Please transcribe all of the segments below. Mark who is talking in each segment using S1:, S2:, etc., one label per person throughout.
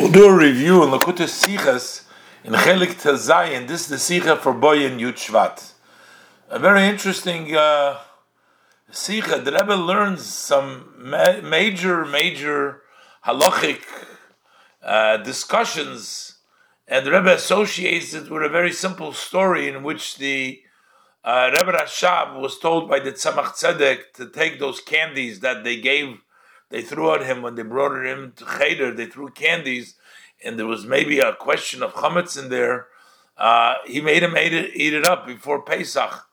S1: We'll do a review in Lakutas Sichas in Chelik Tazayin. This is the Sicha for Boyan Yud Shvat. A very interesting uh, Sicha. The Rebbe learns some ma- major, major halachic uh, discussions, and the Rebbe associates it with a very simple story in which the uh, Rebbe Rashab was told by the Tzemach Tzedek to take those candies that they gave they threw at him when they brought him to Cheder. They threw candies, and there was maybe a question of chametz in there. Uh, he made him eat it, eat it up before Pesach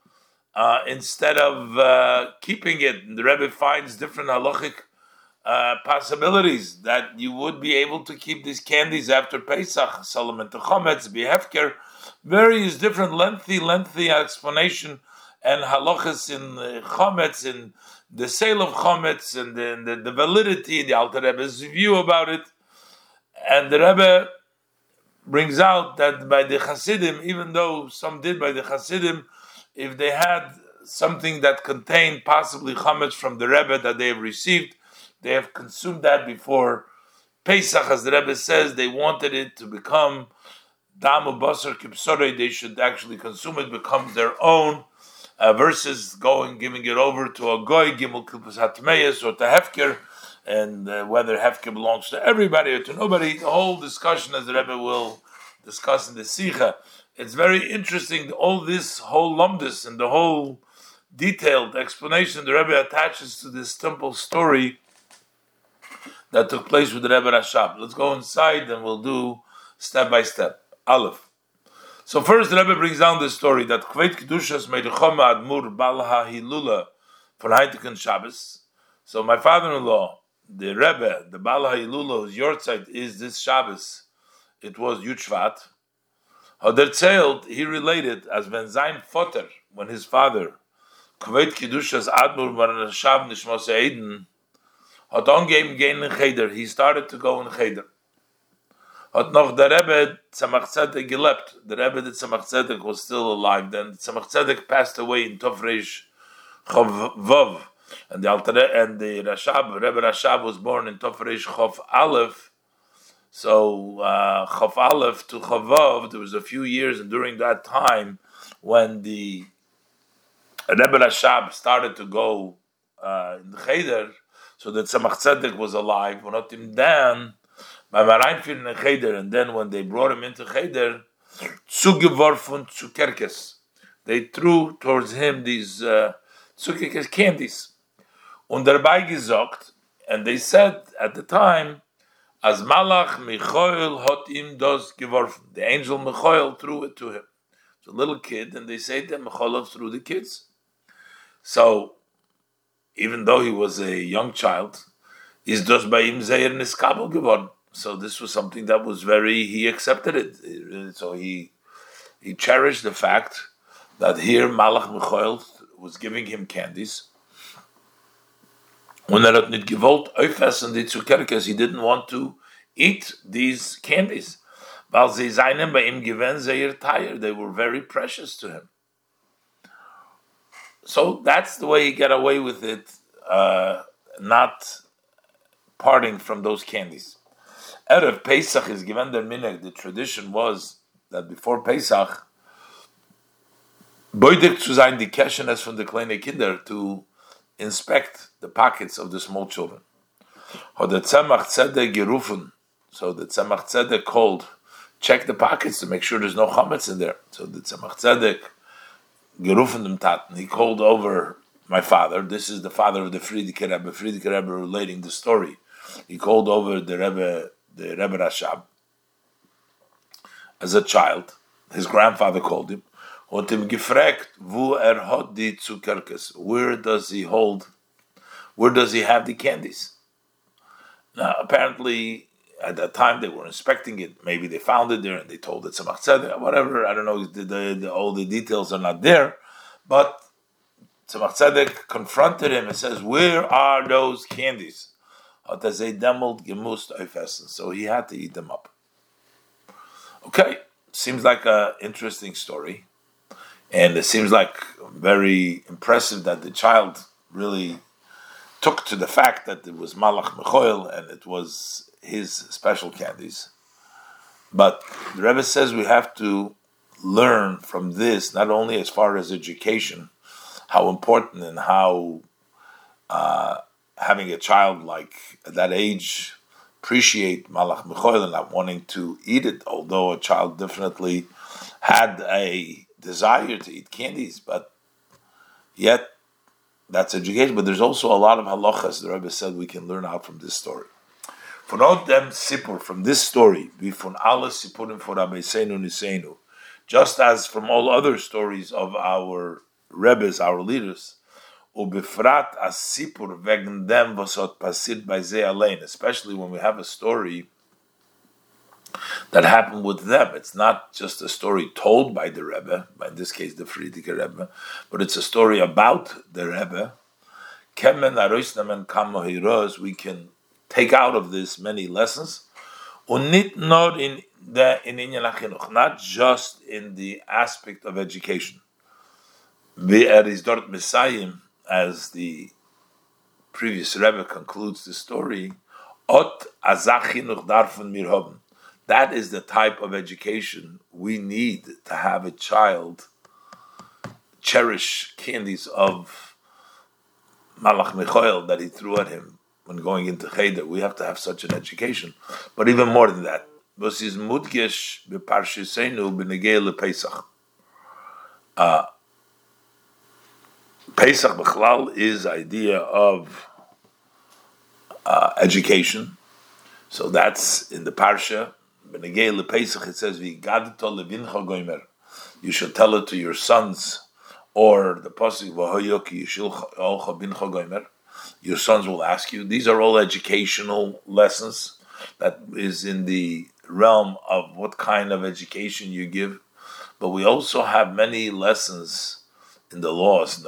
S1: uh, instead of uh, keeping it. The Rebbe finds different halachic uh, possibilities that you would be able to keep these candies after Pesach. Solomon to chametz, Behefker. Various different lengthy, lengthy explanation and halachas in chametz in the sale of chometz and the, the, the validity, the Alter Rebbe's view about it, and the Rebbe brings out that by the Hasidim, even though some did by the Hasidim, if they had something that contained possibly chometz from the Rebbe that they have received, they have consumed that before Pesach, as the Rebbe says, they wanted it to become damu basar kipsore, they should actually consume it, become their own uh, versus going giving it over to a goy gimel kilpus hatmeyas or to hefker, and uh, whether hefker belongs to everybody or to nobody. The whole discussion, as the Rebbe will discuss in the Sicha, it's very interesting. All this whole lumdus and the whole detailed explanation the Rebbe attaches to this temple story that took place with the Rebbe Rashab. Let's go inside and we'll do step by step. Aleph. So first, the Rebbe brings down the story that Kveit Kedushas made Choma Admur Balha Hilula for Heitikan Shabbos. So my father-in-law, the Rebbe, the Balha Hilula, whose yortzeit is this Shabbos, it was Shvat. zählt, he related as when sein Vater, when his father, Kveit Kedushas Admur Baranashab Nishmos Eiden, hat angegeben gehen in Cheder. He started to go in Cheder hat noch der Rebbe Tzemach Tzedek gelebt. The Rebbe the Tzemach Tzedek was still alive then. Tzemach Tzedek passed away in Tovreish Chav And the Alter and the Rashab, Rebbe Rashab was born in Tovreish Chav Aleph. So uh, Chav Aleph to Chavav, there was a few years, and during that time, when the Rebbe Rashab started to go uh, in the Cheder, so that Tzemach Tzedek was alive, when not him then, reinführen in Cheder, and then when they brought him into Cheder, zugeworfen zu Kerkes. They threw towards him these uh, candies. Und dabei gesagt, and they said at the time, as Malach Michoel hot im dos geworfen. The angel Michoel threw it to him. It's a little kid, and they say that Michoel threw the kids. So, even though he was a young child, is dos bei ihm sehr niskabel geworden. So this was something that was very he accepted it. So he he cherished the fact that here Malach Michoel was giving him candies. When er nicht gewollt aufessen die Zuckerkes, he didn't want to eat these candies. Weil sie seinen bei ihm. They were very precious to him. So that's the way he got away with it, uh, not parting from those candies. Erev Pesach is given their minhag. The tradition was that before Pesach, boidik zu sein die Keshenes from the kleine Kinder to inspect the pockets of the small children. Hat der Tzemach Tzedek gerufen, so the Tzemach Tzedek called, check the pockets to make sure there's no chametz in there. So the Tzemach Tzedek gerufen dem Taten, he called over my father, this is the father of the Frierdiker Rebbe, Frierdiker Rebbe relating the story. He called over the Rebbe the Rebbe Rashab, as a child, his grandfather called him, er where does he hold, where does he have the candies? Now, apparently, at that time they were inspecting it. Maybe they found it there and they told it to Tzedek, whatever. I don't know. The, the, the, all the details are not there, but Tzemach Tzedek confronted him and says, "Where are those candies?" So he had to eat them up. Okay, seems like an interesting story. And it seems like very impressive that the child really took to the fact that it was Malach Michoel and it was his special candies. But the Rebbe says we have to learn from this, not only as far as education, how important and how uh, having a child like at that age appreciate malach michoel and not wanting to eat it, although a child definitely had a desire to eat candies, but yet that's education. But there's also a lot of halachas the Rebbe said we can learn out from this story. Von all them sipur from this story, von alle sipurim for Rabbi Seinu Nisenu, just as from all other stories of our Rebbes, our leaders, ubefrat as sipur wegen dem especially when we have a story that happened with them. It's not just a story told by the Rebbe, in this case the Frierdiker Rebbe, but it's a story about the Rebbe. We can take out of this many lessons. not in the in not just in the aspect of education. Er is dort Messiah, as the previous Rebbe concludes the story. Ot azachinuch darfen mir that is the type of education we need to have a child cherish candies of Malach Michoel that he threw at him when going into Cheder. We have to have such an education. But even more than that, was is mudgesh beparshisenu b'negei lePesach. Uh, Pesach Bechlal is idea of uh, education. So that's in the parsha Benegay Pesach, it says, goimer. You should tell it to your sons, or the pasuk v'hoyoki bincha goimer. Your sons will ask you. These are all educational lessons that is in the realm of what kind of education you give. But we also have many lessons in the laws,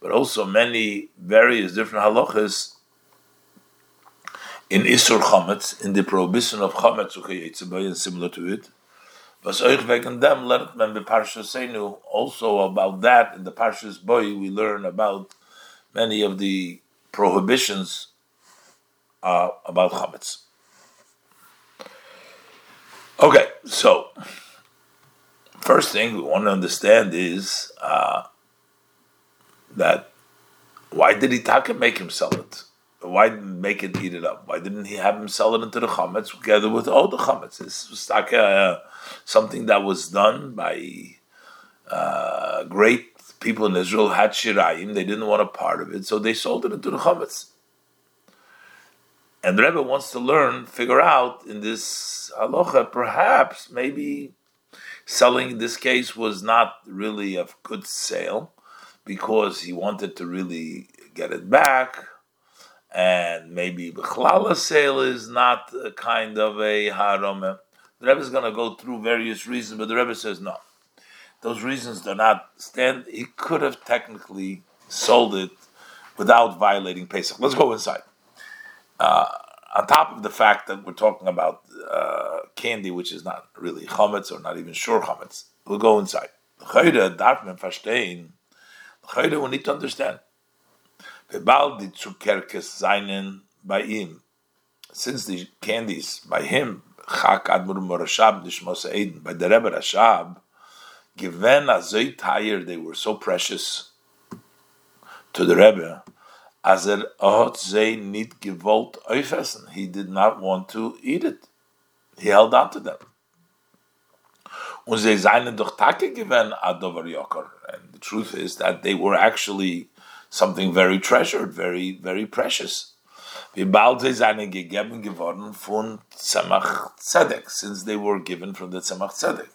S1: but also many various different halachas in Isur Chametz, in the prohibition of Chametz and similar to it. Also about that in the Parshas Boy we learn about many of the prohibitions uh, about Chametz. Okay, so first thing we want to understand is uh, that why did and make him sell it? why didn't make it eat it up? Why didn't he have him sell it into the chametz together with all the chametz? This was like uh, something that was done by uh, great people in Israel had shirayim. They didn't want a part of it, so they sold it into the chametz. And the Rebbe wants to learn, figure out in this halacha, perhaps maybe selling in this case was not really a good sale because he wanted to really get it back and maybe Bechlala sale is not a kind of a haram. The Rebbe is going to go through various reasons, but the Rebbe says no. Those reasons do not stand. He could have technically sold it without violating Pesach. Let's go inside. Uh, on top of the fact that we're talking about uh, candy, which is not really chametz or not even sure chametz, we'll go inside. Chayre darf man verstehen. Chayre, we need to understand Bebal die Zuckerkes seinen bei ihm. Since the candies by him, Chak Admur Morashab Nishmos Eden, by the Rebbe Rashab, given so tired, they were so precious to the Rebbe, as er hat sie nicht gewollt aufessen. He did not want to eat it. He held on to them. Und sie seien doch Tage gewesen, Adover Yoker. And the truth is that they were actually something very treasured, very, very precious. gegeben geworden von Tzemach Tzedek, since they were given from the Tzemach Tzedek.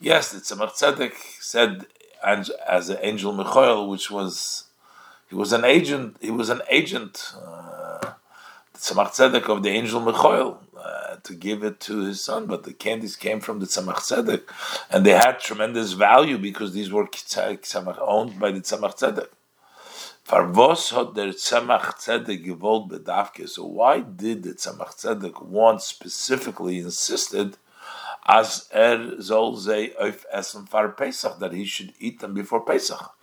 S1: Yes, the Tzemach Tzedek said as an angel Michael, which was he was an agent. He was an agent, uh, the Tzemach Tzedek of the angel Michael, uh, to give it to his son. But the candies came from the Tzemach Tzedek, and they had tremendous value because these were Tzemach, owned by the Tzemach Tzedek. Farvos hat der Tzemach Tzedek gewollt bedavke. So why did the Tzemach Tzedek want specifically insisted as er soll sei auf essen far Pesach, that he should eat them before Pesach.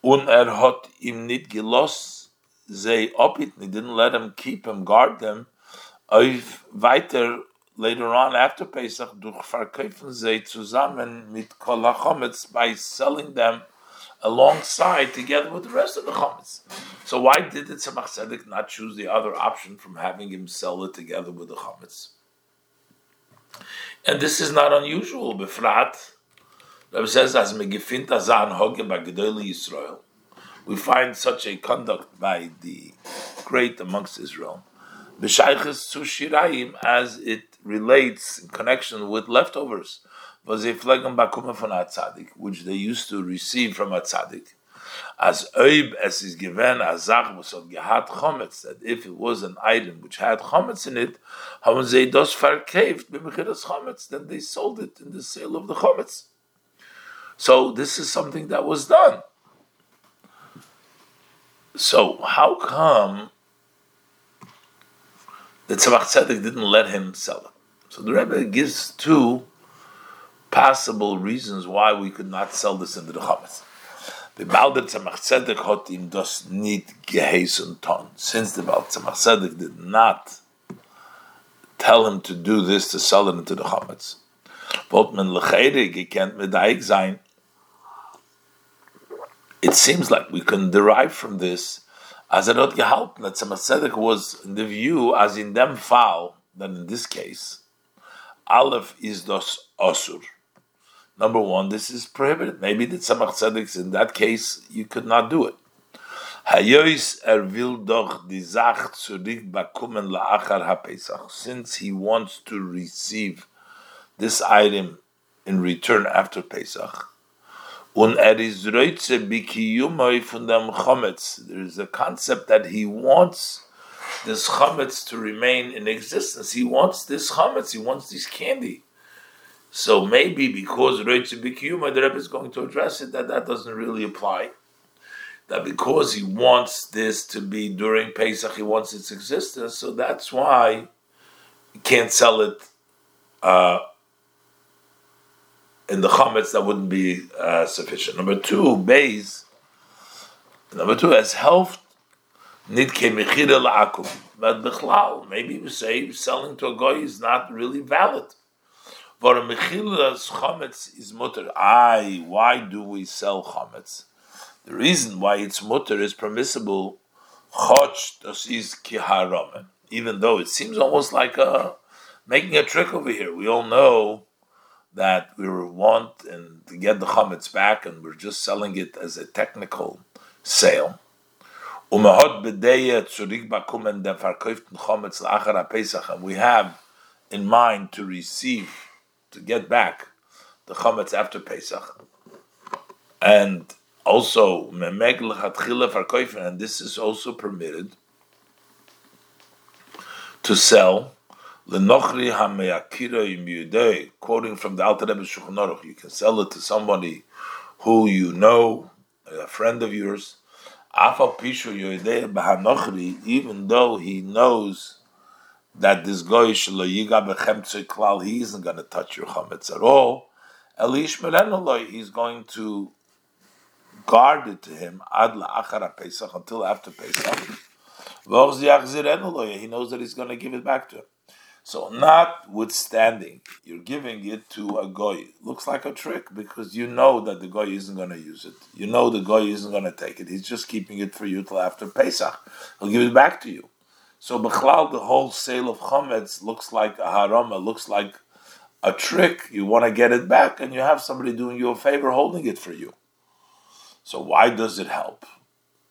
S1: Und er hat ihm nicht gelost sei opiten, he didn't let him keep him, guard them, auf weiter later on after Pesach durch verkaufen sie zusammen mit kol hachometz by selling them alongside together with the rest of the chametz. So why did the Tzemach Tzedek not choose the other option from having him sell it together with the chametz? And this is not unusual. Befrat, Rebbe says as megifint azan hoge b'gedoli Yisrael. We find such a conduct by the great amongst Israel. B'shayches sushirayim as it relates in connection with leftovers was a flegam bakuma from a tzaddik, which they used to receive from a tzaddik. As oib as is given azach was of gehat chometz, that if it was an item which had chometz in it, they dos farkevt b'mechiras chometz, then they sold it in the sale of the chometz. So this is something that was done. So how come the Tzemach Tzedek didn't let him sell it? So the Rebbe gives two possible reasons why we could not sell this into the Chametz. The Baal Tzemach Tzedek Hotim does need geheisen ton. Since the Baal Tzemach Tzedek did not tell him to do this to sell it into the Chametz. Wollt men lechede gekent medaik sein. It seems like we can derive from this as a not gehalten that Tzemach Tzedek was in the view as in them foul, that in this case Aleph is dos osur. Number one, this is prohibited. Maybe the Tzemach Tzedek in that case you could not do it. Er will doch die. Since he wants to receive this item in return after Pesach. Er. There is a concept that he wants this chametz to remain in existence. He wants this chametz. He wants this candy. So maybe because reutze bikiyumoi, the Rebbe is going to address it that that doesn't really apply. That because he wants this to be during Pesach, he wants its existence. So that's why he can't sell it. Uh, in the chametz that wouldn't be uh, sufficient. Number two, base. Number two, as health nidke mechira la'akum. But bichlal, maybe we say selling to a guy is not really valid. But a mechiras chametz is mutter. Aye, why do we sell chametz? The reason why it's mutter is permissible. Choch das is. Even though it seems almost like a making a trick over here. We all know that we want and to get the chametz back, and we're just selling it as a technical sale. And we have in mind to receive, to get back the chametz after Pesach, and also and this is also permitted to sell L'nochri hameakira yudei, quoting from the Alter Rebbe Shulchan you can sell it to somebody who you know, a friend of yours. Afal pishu yudei b'hanochri, even though he knows that this guy shelo yiga b'chemtzei klal, he isn't going to touch your chametz at all. Elish merenoloi, he's going to guard it to him ad la'achar Pesach until after Pesach. He knows that he's going to give it back to him. So, notwithstanding, you're giving it to a goy. Looks like a trick because you know that the goy isn't going to use it. You know the goy isn't going to take it. He's just keeping it for you till after Pesach. He'll give it back to you. So, Bechlal, the whole sale of chametz looks like a harama, looks like a trick. You want to get it back, and you have somebody doing you a favor holding it for you. So, why does it help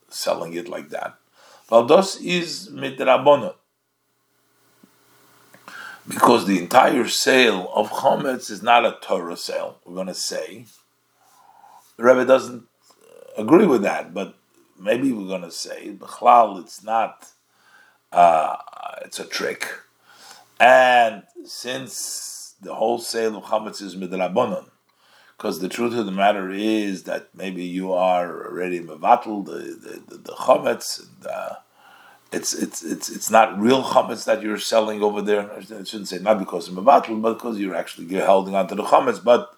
S1: selling it like that? This is midrabonot because the entire sale of chametz is not a Torah sale. We're going to say the Rebbe doesn't agree with that, but maybe we're going to say b'chlal it's not. Uh, it's a trick, and since the whole sale of chametz is midrabanon, because the truth of the matter is that maybe you are already mevatel the the, the, the chametz and. Uh, it's it's it's it's not real chametz that you're selling over there. I shouldn't say not because of a battle, but because you're actually holding onto the chametz. But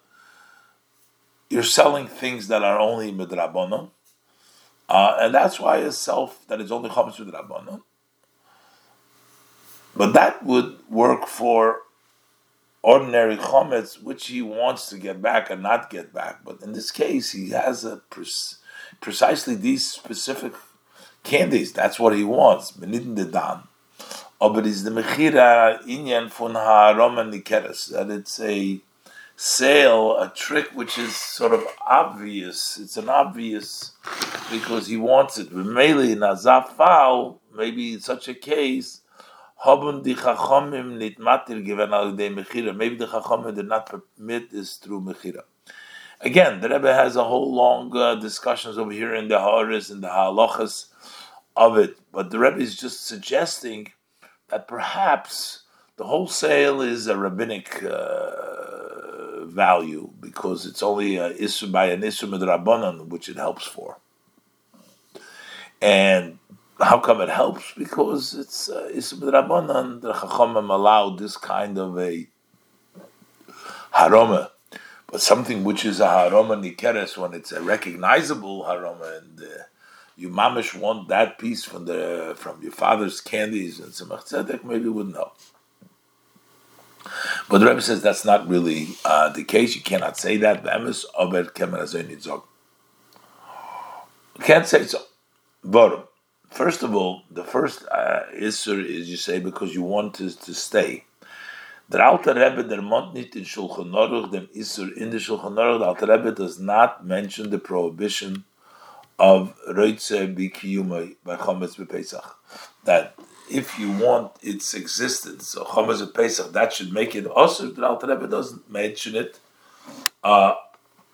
S1: you're selling things that are only midrabanon, uh, and that's why it's self that is only chametz midrabanon. But that would work for ordinary chometz, which he wants to get back and not get back. But in this case, he has a precisely these specific candies. That's what he wants. Benidin de dan. Aber is the mechira inyan von ha'arom nikeres that it's a sale, a trick which is sort of obvious. It's an obvious because he wants it. Maybe nazafal, maybe in such a case, haben die Chachomim nit matir al mechira. Maybe the Chachomim did not permit this through mechira. Again, the Rebbe has a whole long uh, discussions over here in the Haaris and the Halachas of it, but the Rebbe is just suggesting that perhaps the wholesale is a rabbinic uh, value because it's only a by an isu midrabanan, which it helps for. And how come it helps? Because it's uh, isu midrabanan. The chachamim allowed this kind of a haroma, but something which is a haroma nikeres when it's a recognizable haroma and. Uh, you mamish want that piece from the from your father's candies and some tzedek, maybe wouldn't help. But the Rebbe says that's not really uh, the case. You cannot say that. Can't say so. But first of all, the first uh, is you say because you want to, to stay. The Alter Rebbe der nicht in Shulchan Aruch dem in the Shulchan Aruch. Rebbe does not mention the prohibition of Reitze Bikiyumai by Chometz B'Pesach. That if you want its existence, so Chometz B'Pesach, that should make it also. The Alter Rebbe doesn't mention it. Uh,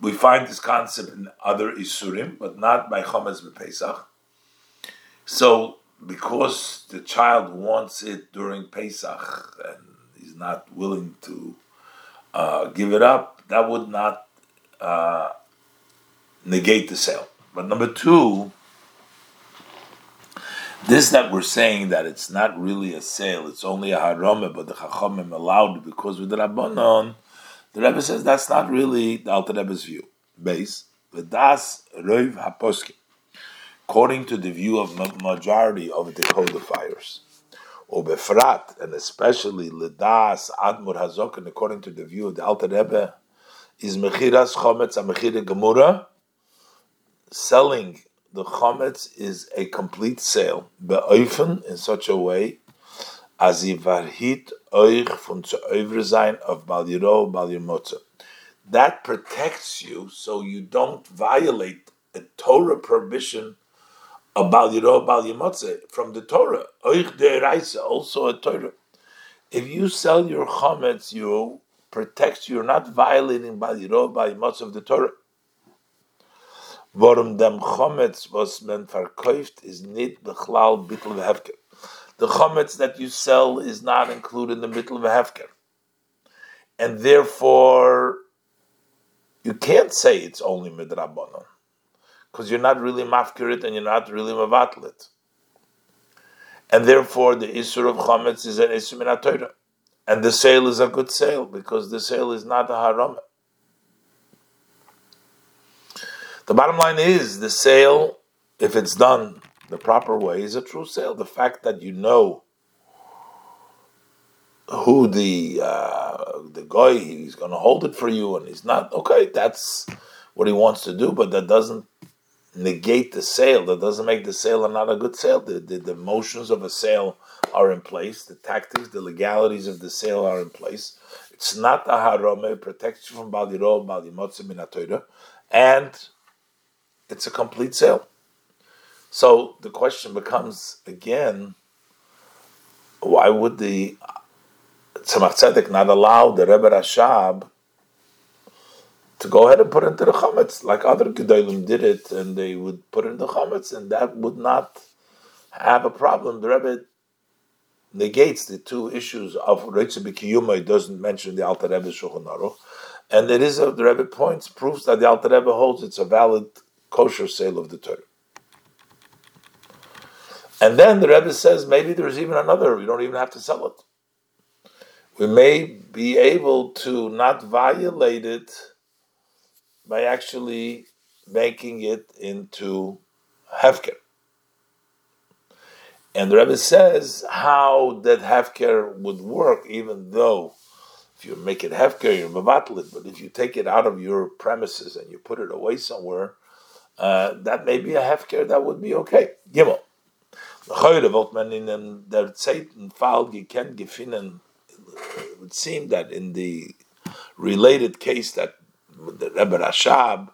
S1: we find this concept in other Isurim, but not by Chometz B'Pesach. So, because the child wants it during Pesach and he's not willing to uh, give it up, that would not uh, negate the sale. But number two, this that we're saying that it's not really a sale, it's only a harome, but the chachamim allowed because with the rabbanon, the Rebbe says that's not really the Alter Rebbe's view. Base, but das roiv haposki, according to the view of majority of the codifiers. Obefrat, and especially Ledas Admur Hazokin, according to the view of the Alter Rebbe, is Mechiras Chometz a Gemura, selling the chametz is a complete sale, be'oifen in such a way as ivarhit oich from zu of bal yiro bal That protects you so you don't violate a Torah prohibition of bal yiro bal from the Torah. Oich de'eraisa, also a Torah. If you sell your chametz, you protect, you're not violating bal yiro bal of the Torah. Warum dem Chometz, was men verkauft, is nit bechlal vehefker. The Chometz that you sell is not included in the bittel vehefker. And therefore, you can't say it's only midrabanon. Because you're not really mafkirit and you're not really mavatlit. And therefore, the Isur of Chometz is an Isur min And the sale is a good sale because the sale is not a haram. The bottom line is the sale, if it's done the proper way, is a true sale. The fact that you know who the uh, the guy he's going to hold it for you and he's not okay. That's what he wants to do, but that doesn't negate the sale. That doesn't make the sale not a good sale. The, the, the motions of a sale are in place. The tactics, the legalities of the sale are in place. It's not a haram. It protects you from baliro, balimotze and it's a complete sale. So the question becomes again, why would the Tzemach Tzedek not allow the Rebbe Rashab to go ahead and put into the chametz like other gedolim did it, and they would put in the chametz, and that would not have a problem. The Rebbe negates the two issues of Reitze B'Kiyuma. It doesn't mention the Alter Rebbe Shulchan Aruch, and it is the Rebbe points proves that the Alter Rebbe holds it's a valid kosher sale of the Torah. And then the Rebbe says maybe there's even another, we don't even have to sell it. We may be able to not violate it by actually making it into Hefker. And the Rebbe says how that Hefker would work, even though if you make it hefker, you're mevatlit. But if you take it out of your premises and you put it away somewhere, uh, that may be a hefker. That would be okay. Gimel. Heute man in der Fall gekannt gefunden. It would seem that in the related case that the Rebbe Rashab,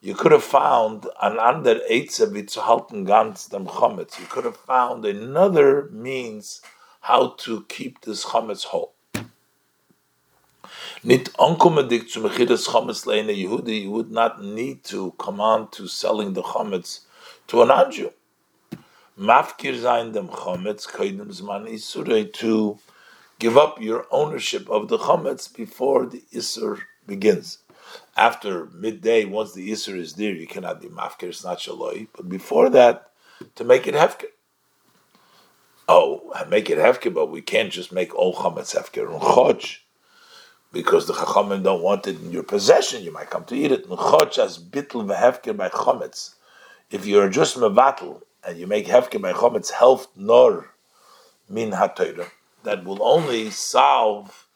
S1: you could have found an under Eitze wie zu halten ganz dem Chometz. You could have found another means how to keep this Chometz whole. Nit onkomendik zu mechiras Chometz leine Yehudi, you would not need to command to selling the Chometz to an Anju. Mafkir sein dem Chometz koidem zman isurei to give up your ownership of the Chometz before the Isur begins after midday, once the Isser is there, you cannot be mafker, it's not shaloi. But before that, to make it hefker. Oh, I make it hefker, but we can't just make all chametz hefker and because the chachamim don't want it in your possession. You might come to eat it. If you're just mevatel and you make hefker by chametz, health nor min hatoira, that will only solve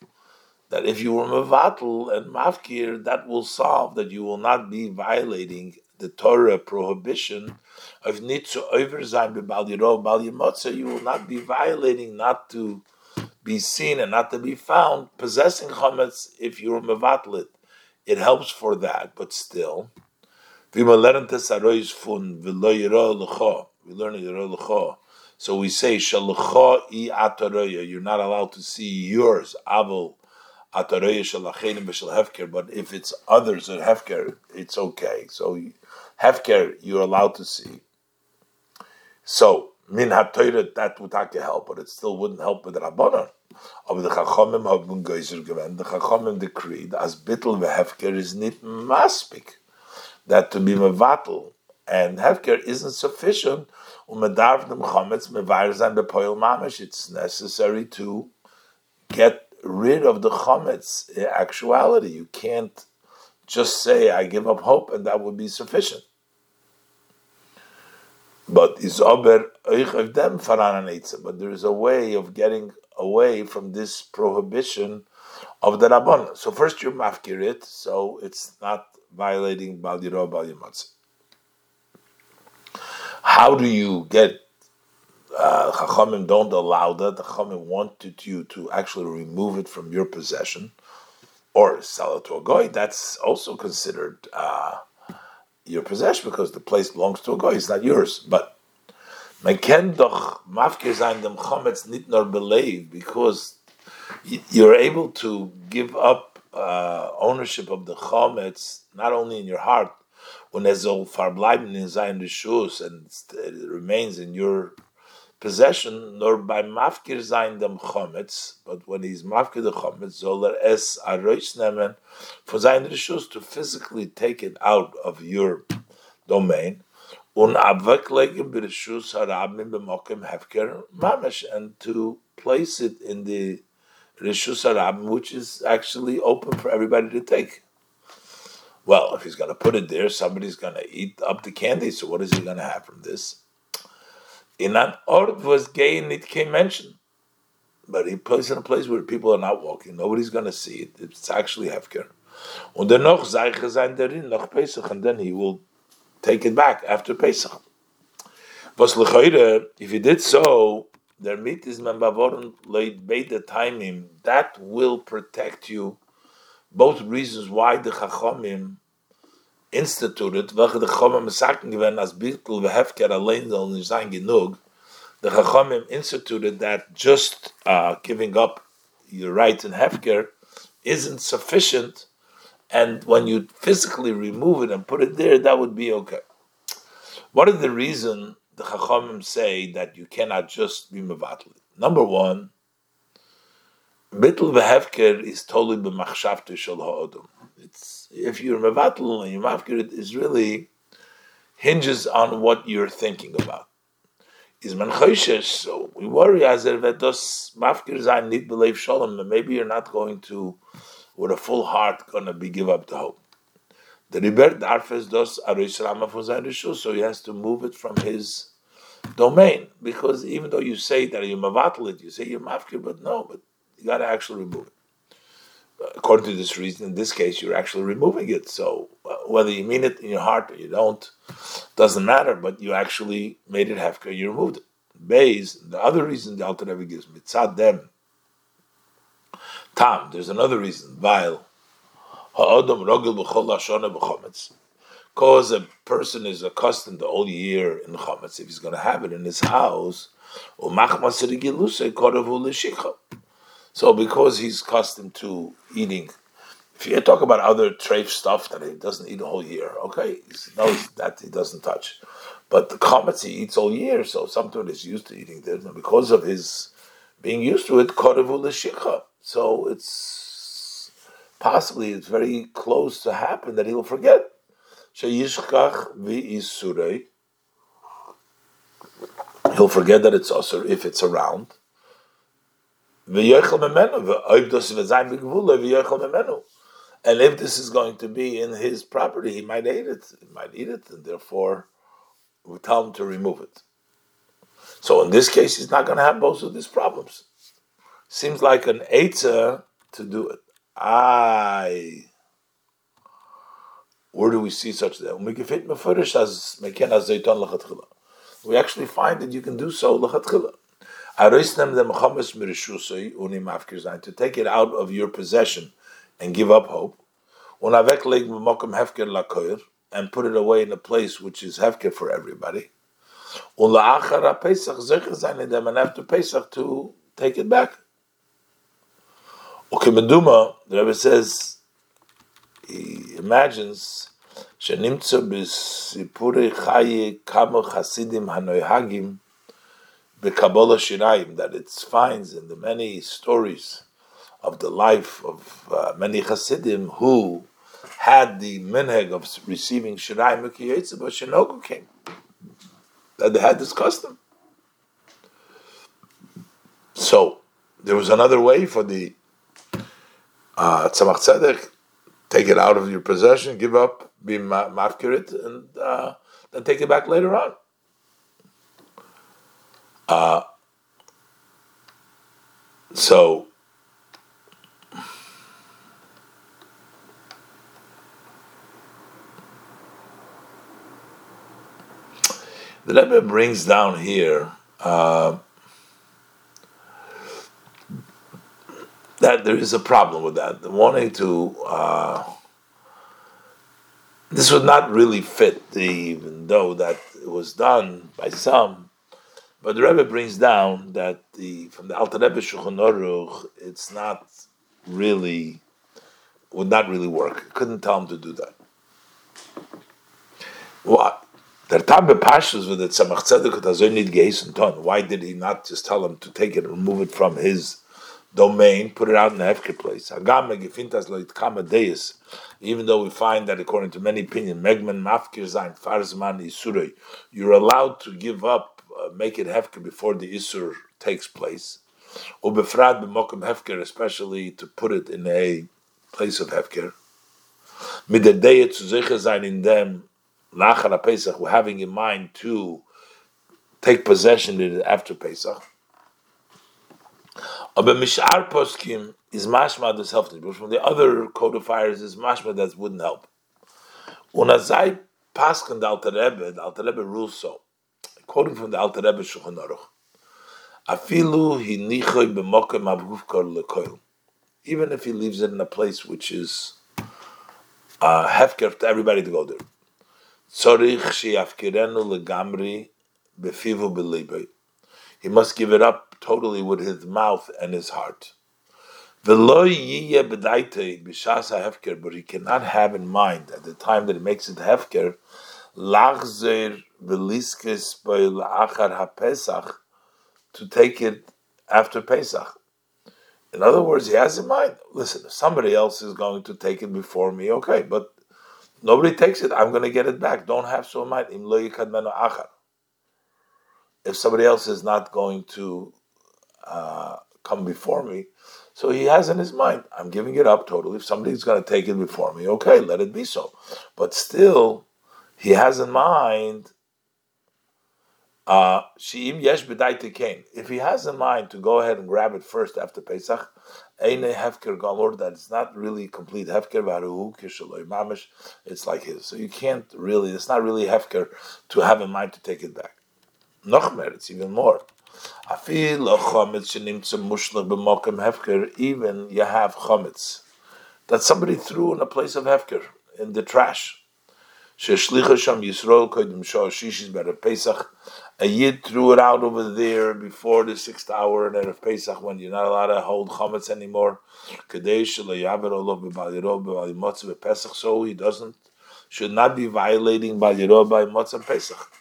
S1: that if you were mevatel and mafkir, that will solve that you will not be violating the Torah prohibition of nitzu over zayin b'bal yirov bal yimotza. You will not be violating not to be seen and not to be found possessing chametz if you're mevatel it. It helps for that, but still. We learn. So we say, You're not allowed to see yours, Aval but if it's others at hefker, it's okay. So hefker, you're allowed to see. So min hatoyre that would take help, but it still wouldn't help with rabbanon. Of the chachamim have been geyser given. The chachamim decreed as bittel vehefker is nit maspik that to be mevatel and hefker isn't sufficient. Umedarv dem chametz mevayer zan bepoil mamish. It's necessary to get rid of the chametz actuality. You can't just say, I give up hope, and that would be sufficient. But is ober of them But there is a way of getting away from this prohibition of the rabbon. So first you mafkir it, so it's not violating bal yiro bal How do you get uh, Chachamim don't allow that. The Chachamim wanted you to actually remove it from your possession or sell it to a goy. That's also considered uh, your possession because the place belongs to a goy. It's not yours. But because you're able to give up uh, ownership of the chametz not only in your heart when es soll verbleiben in sein and it remains in your possession, nor by mafkir zayin dem chometz, but when he's mafkir the chometz, zoler es arois nemen, for zayin rishus to physically take it out of your domain, un abweklegen b'rishus harabim b'mokim hefker mamash, and to place it in the rishus harabim, which is actually open for everybody to take. Well, if he's going to put it there, somebody's going to eat up the candy. So what is he going to have from this? In an ort was gay and it came mentioned. But he plays in a place where people are not walking, nobody's going to see it. It's actually hefker. Und then noch Zeiche sein darin, noch Pesach, and then he will take it back after Pesach. Was if he did so, der mit is man bavoren leid bei the timing, that will protect you. Both reasons why the Chachamim instituted, welche sagen gewesen, als Bittel vehefker allein soll nicht sein genug, the Chachamim instituted that just uh, giving up your right in hefker isn't sufficient, and when you physically remove it and put it there, that would be okay. What is the reason the Chachamim say that you cannot just be mevatel? Number one, bittul vehefker is totally b'machshavtu shel ha'odom. It's if you're mevatel and you mafkir, it is really hinges on what you're thinking about. Is man so we worry it does mafkir zayin need believe shalom, maybe you're not going to, with a full heart, going to be give up the hope. The riber darfes dos arisrama for zayin so he has to move it from his domain because even though you say that you mavatel it, you say you're mafkir, but no, but you got to actually remove it. According to this reason, in this case, you're actually removing it. So uh, whether you mean it in your heart or you don't, doesn't matter. But you actually made it hefker. You removed it. Bays. The other reason the Alter Rebbe gives mitzad dem. Tam. There's another reason. Vile. Ha'odom rogil b'chol hashona b'chometz. Because a person is accustomed the whole year in chometz, if he's going to have it in his house, so because he's accustomed to eating, if you talk about other treif stuff that he doesn't eat a whole year, okay, he knows that he doesn't touch. But the chometz he eats all year, so something is used to eating there. And because of his being used to it, so it's possibly it's very close to happen that he'll forget. He'll forget that it's usher if it's around. And if this is going to be in his property, he might eat it. He might eat it, and therefore we tell him to remove it. So in this case, he's not going to have both of these problems. Seems like an eitzah to do it. I. Where do we see such that? We actually find that you can do so to take it out of your possession and give up hope, and put it away in a place which is hefker for everybody. And after Pesach to take it back. Okay, Meduma, the Rebbe says he imagines שנמצא בסיפורי חיי כמה חסידים הנוהגים Kabbalah Shiraim that it finds in the many stories of the life of uh, many Hasidim who had the minhag of receiving Shiraim but Shinogu came. That they had this custom. So there was another way for the uh, Tzemach Tzedek, take it out of your possession, give up, be mafkirit, and uh, then take it back later on. So the Rebbe brings down here uh, that there is a problem with that. The wanting to uh, this would not really fit, even though that it was done by some. But the Rebbe brings down that the from the Alter Rebbe Shulchan Aruch, it's not really would not really work. Couldn't tell him to do that. What? Der Tab Pashas with the Tzemach Tzedek does need geisen ton. Why did he not just tell him to take it and remove it from his domain, put it out in the Hefker place? Agame gefintas loit kama deis. Even though we find that according to many opinions, Megman Mafkir Zain Farzman Isurei, you're allowed to give up Uh, make it hefker before the isur takes place. Ubefrad b'mokum hefker, especially to put it in a place of hefker. Midadeyet zu sein in them lachar Pesach, we're having in mind to take possession of it after Pesach. Aber mishar poskim is mashma das helps but from the other codifiers is mashma that wouldn't help. Paskan the Alter Rebbe, the Alter Rebbe rules so quoting from the Alter Rebbe Shulchan Aruch. Afilu hinichoy b'mokem abgufkar lekoil. Even if he leaves it in a place which is uh, hefker to everybody to go there. Tzorich sheyafkirenu legamri befivu b'libay. He must give it up totally with his mouth and his heart. But he cannot have in mind at the time that he makes it hefker, lachzer v'liskes achar haPesach to take it after Pesach. In other words, he has in mind, listen, if somebody else is going to take it before me, okay, but nobody takes it, I'm going to get it back. Don't have so in mind. If somebody else is not going to uh, come before me, so he has in his mind, I'm giving it up totally. If somebody's going to take it before me, okay, let it be so. But still, he has in mind uh, If he has in mind to go ahead and grab it first after Pesach, that it's not really complete Hefker, it's like his. So you can't really, it's not really Hefker to have in mind to take it back. Nochmer, it's even more. Even you have chametz that somebody threw in a place of hefker in the trash. Sheshlicha sham Yisrael koydim shishis better Pesach. A yid threw it out over there before the sixth hour and then of Pesach when you're not allowed to hold chametz anymore. So he doesn't should not be violating by Motzah Pesach.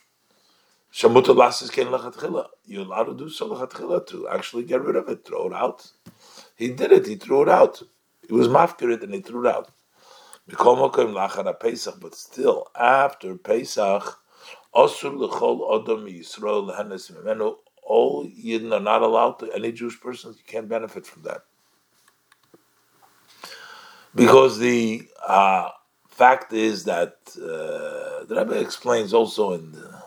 S1: Shamuta lasses ken lachatchila. You're allowed to do so lachatchila to actually get rid of it, throw it out. He did it. He threw it out. He was mafkirit and he threw it out. But still, after Pesach, Osur l'chol odom Yisrael lehenes memenu. All Yidden are not allowed to. Any Jewish person can't benefit from that because the uh, fact is that uh, the Rebbe explains also in the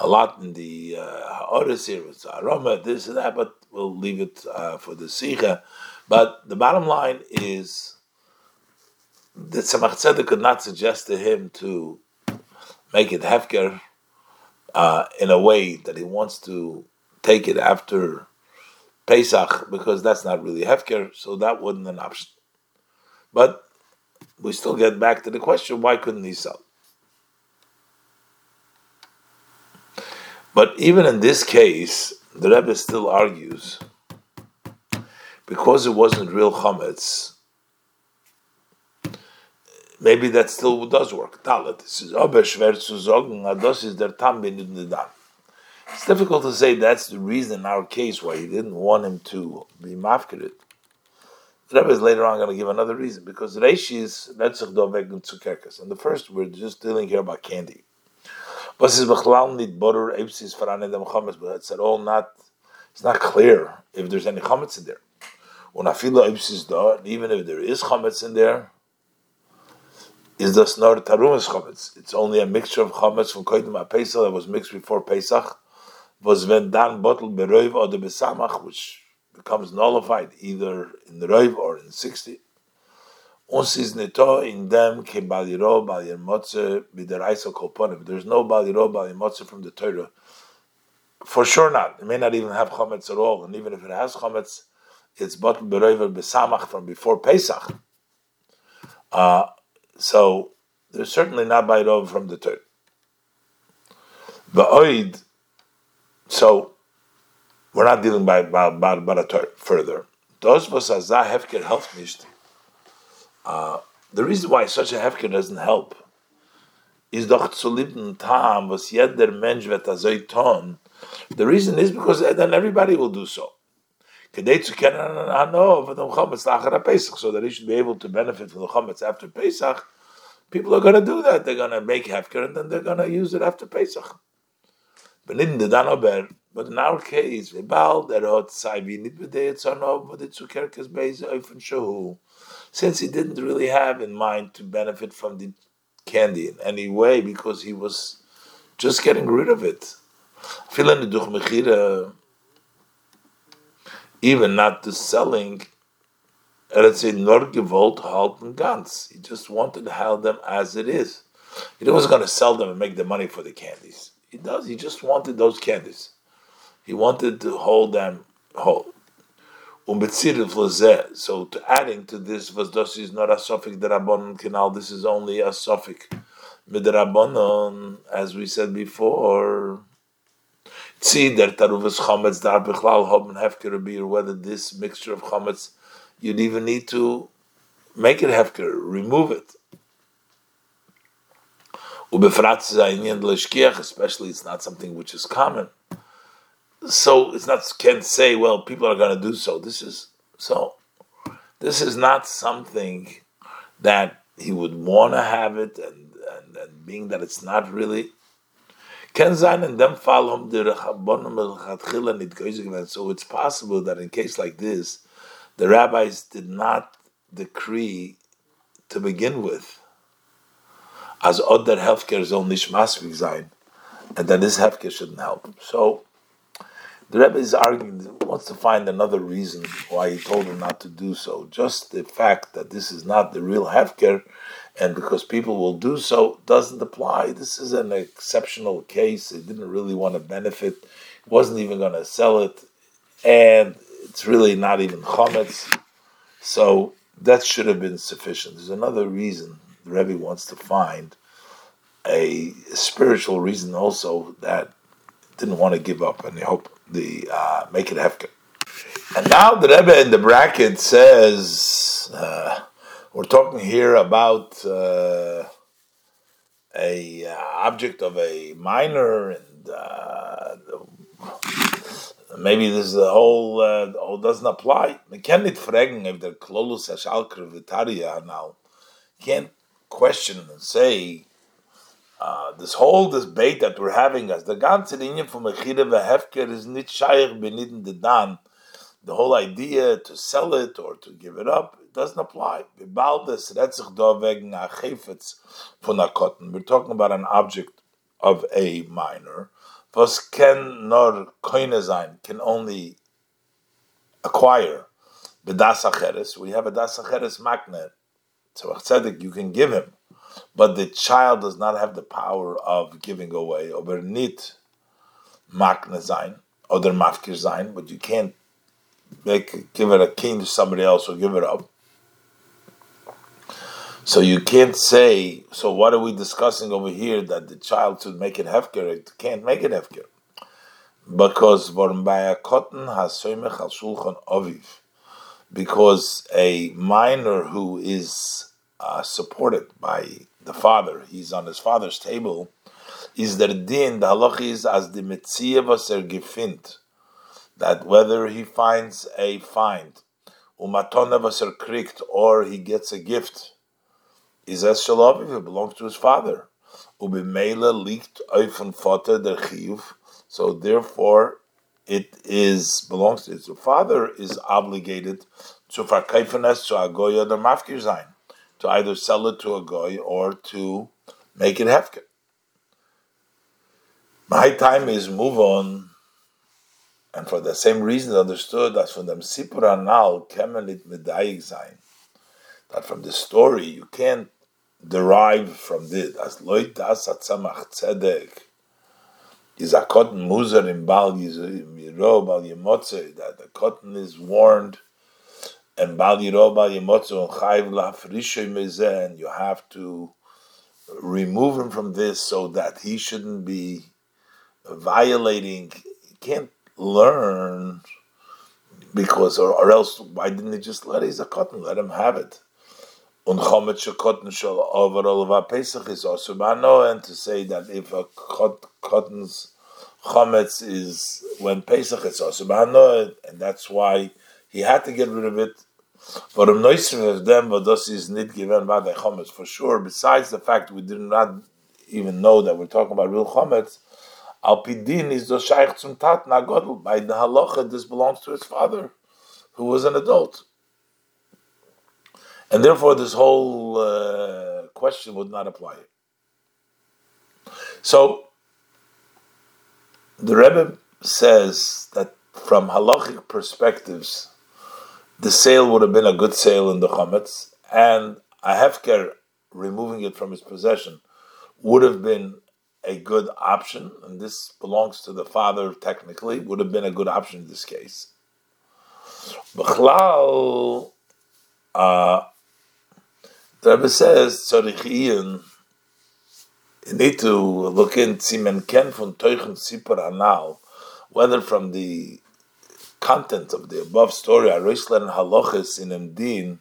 S1: a lot in the uh, Ha'oris here, it's Aroma, this and that, but we'll leave it uh, for the Sikha. But the bottom line is that Tzemach Tzedek could not suggest to him to make it Hefker uh, in a way that he wants to take it after Pesach, because that's not really Hefker, so that wasn't an option. But we still get back to the question why couldn't he sell? But even in this case, the Rebbe still argues because it wasn't real chametz. Maybe that still does work. It's difficult to say that's the reason in our case why he didn't want him to be mafkirit. The Rebbe is later on going to give another reason because Reishi is Netzach Doveg and And the first, we're just dealing here about candy. But it's at all not. It's not clear if there's any chametz in there. When afila ebsis da, even if there is chametz in there, is das nor tarumas chametz? It's only a mixture of chametz from koydim Pesach that was mixed before Pesach. Was when dan bottle beroiv or the besamach, which becomes nullified either in the roiv or in sixty. Uns is neto in them ke baliro balir motze bideraisa kolponim. There's no baliro balir motze from the Torah. For sure not. It may not even have chametz at all. And even if it has chametz, it's bottled beroiver besamach from before Pesach. Uh, so they're certainly not baliro from the Torah. Ba'oid, so we're not dealing by, by, by, by Torah further. Uh, the reason why such a hefker doesn't help is doch tam, was jeder Mensch. The reason is because then everybody will do so. So that he should be able to benefit from the chametz after Pesach. People are going to do that. They're going to make hefker and then they're going to use it after Pesach. But in our case, since he didn't really have in mind to benefit from the candy in any way because he was just getting rid of it. Even not to selling, let's say, nor gewollt halten ganz. He just wanted to have them as it is. He wasn't going to sell them and make the money for the candies. He does. He just wanted those candies. He wanted to hold them whole. So to adding to this, this is not a suffix rabbanon canal. This is only a suffix midrabanon, as we said before. See that taruvas chametz dar bechlal hoben hefker beer. Whether this mixture of chametz, you'd even need to make it hefker, remove it. Especially, it's not something which is common so it's not can't say well people are going to do so this is so this is not something that he would want to have it and, and, and being that it's not really can sein in dem fall um der so it's possible that in case like this the rabbis did not decree to begin with as other hefker is only sein and then this hefker shouldn't help. So The Rebbe is arguing, wants to find another reason why he told him not to do so. Just the fact that this is not the real hefker, and because people will do so, doesn't apply. This is an exceptional case. He didn't really want to benefit, It wasn't even going to sell it, and it's really not even chometz. So that should have been sufficient. There's another reason the Rebbe wants to find a spiritual reason also that didn't want to give up, and hope the uh, make it hefker. And now the Rebbe in the bracket says uh, we're talking here about uh, a uh, object of a minor, and uh, maybe this is the whole uh, doesn't apply. Can't fragen if the klolus hashalker vitaria now can't question and say uh, this whole debate that we're having as the ganze Linie from Mechire Vehefker is nicht shaykh beniden the dan. The whole idea to sell it or to give it up doesn't apply. We're talking about an object of a minor. Was can nor can only acquire. Bedas acheres, we have a das magnet. So tzedek, you can give him but the child does not have the power of giving away over nit mafkir zain, but you can't make give it a king to somebody else or give it up. So you can't say. So what are we discussing over here that the child should make it hefker? It can't make it hefker because katan has shulchan aviv. Because a minor who is uh, supported by the father, he's on his father's table, is der din, the halach is as the mitzvah was er gefind, that whether he finds a find, umatona was er kriegt, or he gets a gift, is as shalaviv, it belongs to his father. Ubimela liegt oifen vater der so therefore it is belongs to his father is obligated to verkaufen to agoya der mafkir sein to either sell it to a guy or to make it hefker. My time is move on, and for the same reason understood as from the Sipur Anal kemenit medayik zayin, that from the story you can't derive from this as loit das atzamach tzedek is a katan muzer in bal yiro bal yemotze that the katan is warned and Bal Yiroba Yemotzu Chayv Lafrishay Mezeh, and you have to remove him from this so that he shouldn't be violating. He can't learn because, or, or else, why didn't he just let his katan? Let him have it. Und chomet shekotten shall overall of Pesach is also bano, and to say that if a katan's chometz is when Pesach is also bano, and that's why he had to get rid of it. But am um of them, but this is not given by the chometz for sure. Besides the fact we did not even know that we're talking about real chometz, al pidin is the shaykh zum tat nagodl. By the halacha, this belongs to his father, who was an adult, and therefore this whole uh, question would not apply. So the Rebbe says that from halachic perspectives the sale would have been a good sale in the chametz, and a hefker removing it from his possession would have been a good option, and this belongs to the father technically, would have been a good option in this case. B'chlal, uh, the Rebbe says, Tzorichiyin, you need to look in Tzimen Ken von Teuchen Sipur whether from the content of the above story, Arislan Halochis in Emdin,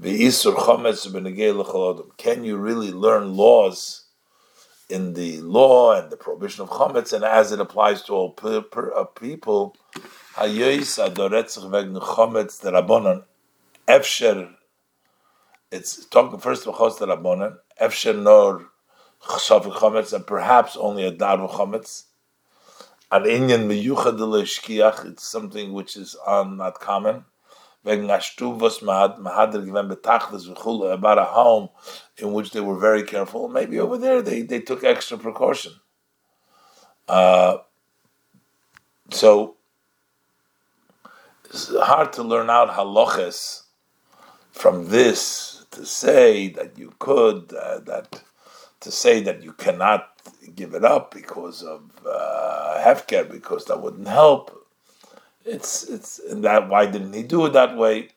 S1: Isur Chometz Can you really learn laws in the law and the prohibition of Chometz, and as it applies to all per, per, uh, people? Hayois Adoretzich Vegn Rabbonon Efsher. It's talking first of Chos the Rabbonon Efsher Nor Chshav Chometz, and perhaps only a Dar Chometz an inyan miyuchad leishkiach. It's something which is on not common. Wegen ashtuvos mahader given betachlis v'chul about a home in which they were very careful. Maybe over there they, they took extra precaution. Uh, so it's hard to learn out halachas from this to say that you could uh, that to say that you cannot give it up because of uh, hefker because that wouldn't help. It's it's that why didn't he do it that way?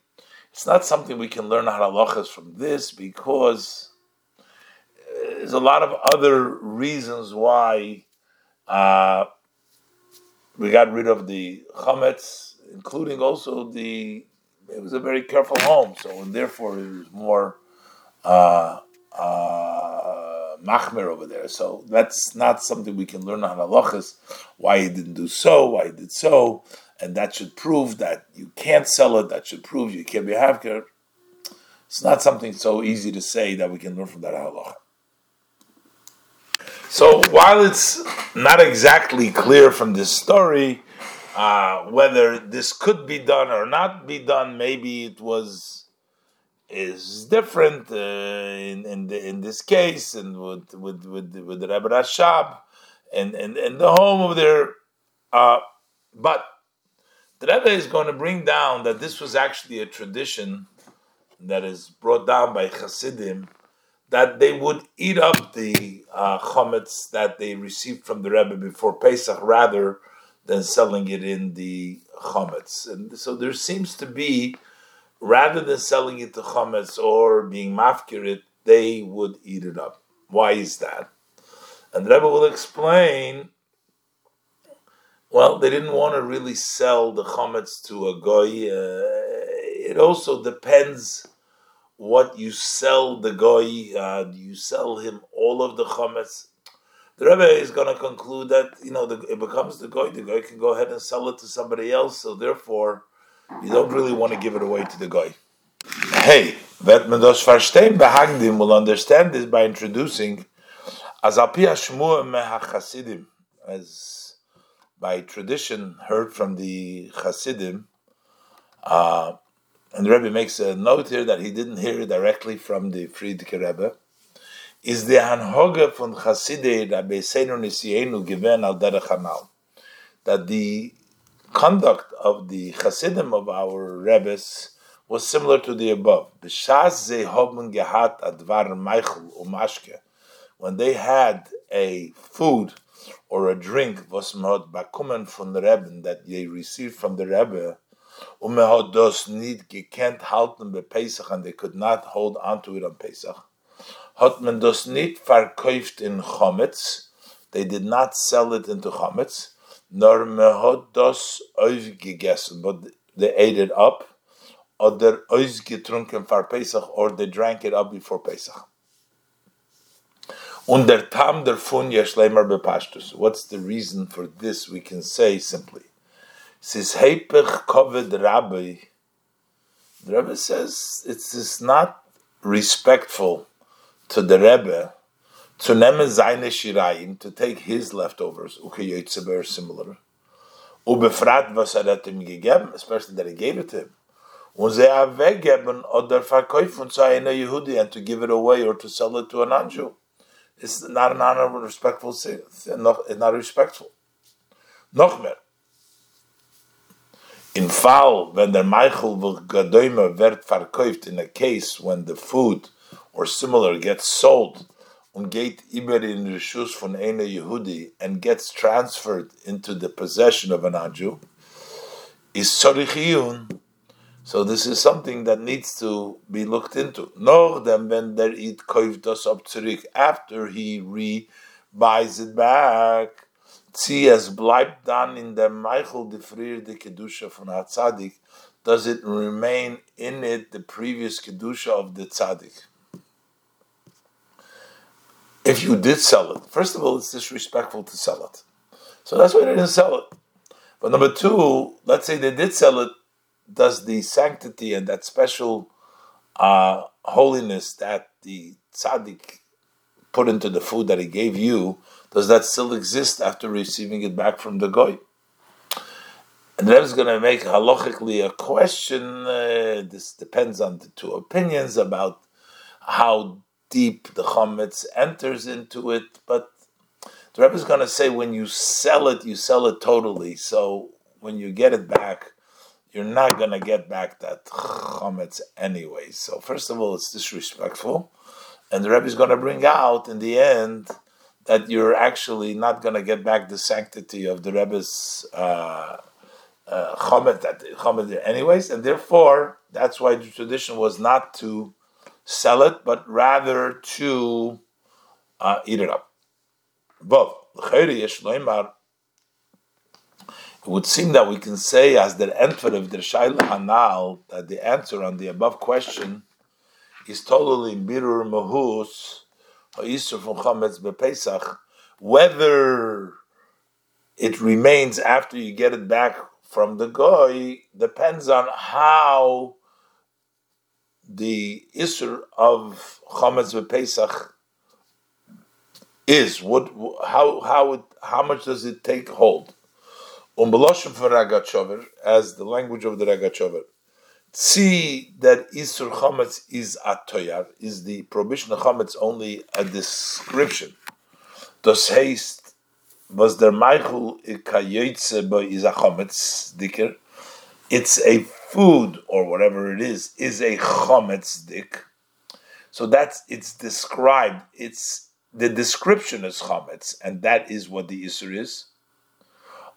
S1: It's not something we can learn halachas from this because there's a lot of other reasons why uh, we got rid of the chametz, including also the. It was a very careful home, so and therefore it was more uh, uh, machmer over there. So that's not something we can learn on halachas. Why he didn't do so, why he did so, and that should prove that you can't sell it. That should prove you can't be hefker. It's not something so easy to say that we can learn from that halacha. So while it's not exactly clear from this story uh, whether this could be done or not be done, maybe it was is different uh, in in, the, in this case, and with with with, with Rebbe Rashab, and, and and the home of their, uh, but the Rebbe is going to bring down that this was actually a tradition that is brought down by Hasidim that they would eat up the uh, chametz that they received from the Rebbe before Pesach rather than selling it in the chametz. And so there seems to be, rather than selling it to chametz or being mafkirit, they would eat it up. Why is that? And the Rebbe will explain. Well, they didn't want to really sell the chametz to a goy. Uh, it also depends what you sell the goy. Uh, do you sell him all of the chametz? The Rebbe is going to conclude that you know the, it becomes the goy. The goy can go ahead and sell it to somebody else. So therefore, you don't really want to give it away to the goy. Hey, that man das verstehen behagdim will understand this by introducing as shmua as by tradition heard from the Hasidim. Uh, and the Rebbe makes a note here that he didn't hear it directly from the Frierdiker Rebbe, is the Hanhoge von Chasidei Rabbi Nisienu given al derech that the conduct of the Hasidim of our Rebbes was similar to the above. When they had a food or a drink was mod bakumen from the Rebbe that they received from the Rebbe, hat das nicht gekannt halten bei Pesach and they could not hold onto it on Pesach. Hat man das nicht verkauft in Chometz, they did not sell it into Chometz, nor man hat das aufgegessen, but they ate it up, oder ausgetrunken for Pesach, or they drank it up before Pesach. Und der Tam davon yeshleimer bepashtus. What's the reason for this? We can say simply. Says Heipech Koved Rabbi. The Rebbe says it's not respectful to the Rebbe to nemen seine shirayim to take his leftovers uke yitzeber similar ubefrat was er hat ihm gegeben especially that he gave it to him und sie weggeben oder verkaufen zu einer Yehudi and to give it away or to sell it to an Anju. It's not an honorable, respectful thing. It's not respectful. Noch mehr. In Fall, when der Michael Gadoime wird verkauft in a case when the food or similar gets sold und geht über in Rishus von einer Yehudi and gets transferred into the possession of an Anju, is Tzorichiyun. So this is something that needs to be looked into. Nor then when der it kauft das up zurück after he re buys it back sie es bleibt dann in der Meichel de Frier de Kedusha von der Tzadik, does it remain in it the previous Kedusha of the Tzadik? If you did sell it, first of all, it's disrespectful to sell it. So that's why they didn't sell it. But number two, let's say they did sell it, does the sanctity and that special uh, holiness that the tzaddik put into the food that he gave you, does that still exist after receiving it back from the goy? And is going to make halachically a question. Uh, this depends on the two opinions about how deep the chametz enters into it. But the Rebbe is going to say when you sell it, you sell it totally. So when you get it back, you're not going to get back that chametz anyway. So first of all, it's disrespectful, and the Rebbe is going to bring out in the end that you're actually not going to get back the sanctity of the Rebbe's uh, uh, chametz that anyways, and therefore that's why the tradition was not to sell it, but rather to uh, eat it up. Both it would seem that we can say, as the answer of the Shaila Hanal, that the answer on the above question is totally Birur Mahus, Isur from Chametz Bepesach, whether it remains after you get it back from the Goy depends on how the Isur of Chametz Bepesach is. What, how, how, it, how much does it take hold? Umbeloshim for Ragachover, as the language of the Ragachover. See that Isur Chametz is atoyar, is the prohibition of Chametz only a description. Das heißt, was der Meichel kayoytze by is a Chametz dicker, it's a food, or whatever it is, is a Chametz dik. So that's, it's described, it's, the description is Chametz, and that is what the Isur is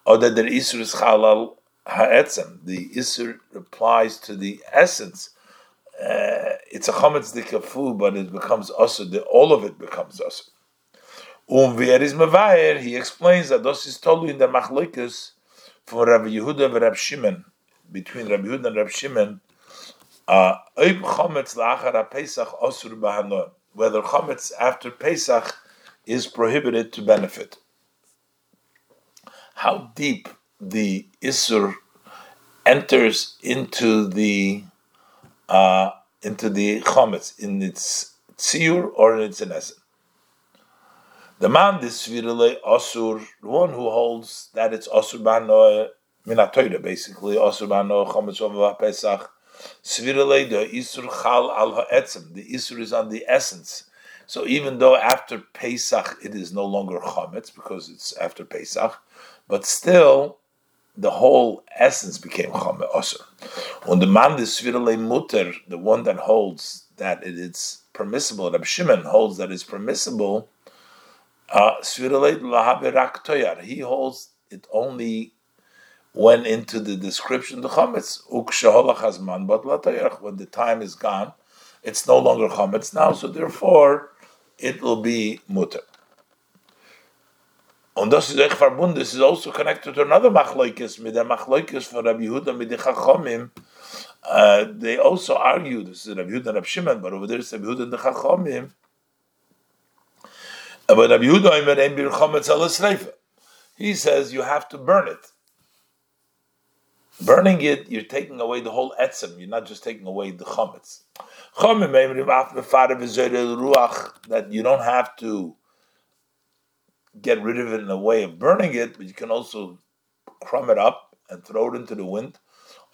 S1: or that the Isur is halal ha'etzem. The Isur applies to the essence. Uh, it's a chametz food, but it becomes the all of it becomes also. Um is mevayer, he explains that this is tolu in the machloikus from Rabbi Yehuda and Rabbi Shimon, between Rabbi Yehuda and Rabbi Shimon, uh, whether chametz after Pesach is prohibited to benefit how deep the Isur enters into the uh, into the chometz in its tziyur or in its enesim. The man this virule osur, the one who holds that it's osur bano minatoida, basically osur bano chometz pesach. Svirele the isur chal al ha'etzem. The isur is on the essence. So even though after Pesach it is no longer chometz because it's after Pesach, but still the whole essence became Chame Osir. On the man the Svirale Mutter, the one that holds that it is permissible, Rab Shimon holds that it's permissible, uh, Toyar, he holds it only went into the description the chametz ukshahol but when the time is gone, it's no longer chametz now, so therefore it will be mutter. Und das ist echt das ist also connected to another machloikis, mit der machloikis von Rabbi Yehuda, mit Chachomim, uh, they also argue, this is Rabbi Yehuda and Rabbi Shimon, but over there is Rabbi Yehuda and the Chachomim, but Rabbi Yehuda, he says you have to burn it. Burning it, you're taking away the whole etzem, you're not just taking away the chometz. That you don't have to get rid of it in a way of burning it, but you can also crumb it up and throw it into the wind,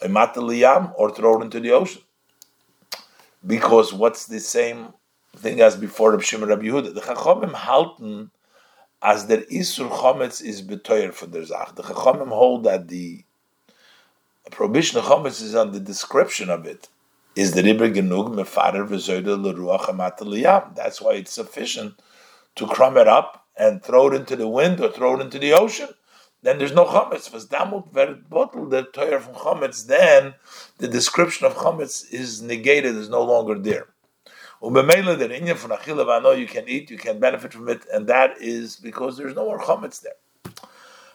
S1: or throw it into the ocean. Because what's the same thing as before Reb Shimon Rabbi Yehuda? The Chachamim halten as der Isur Chometz is betoyer for the Zach. The Chachamim hold that the prohibition of Chometz is on the description of it. Is the Ribber Genug Mefader V'Zoyda L'Ruach That's why it's sufficient to crumb it up and throw it into the wind or throw it into the ocean, then there's no chametz. Was damut bottle the toyer from chametz, then the description of chametz is negated, is no longer there. Ubemela the inyan from achila v'ano you can eat, you can benefit from it, and that is because there's no more chametz there.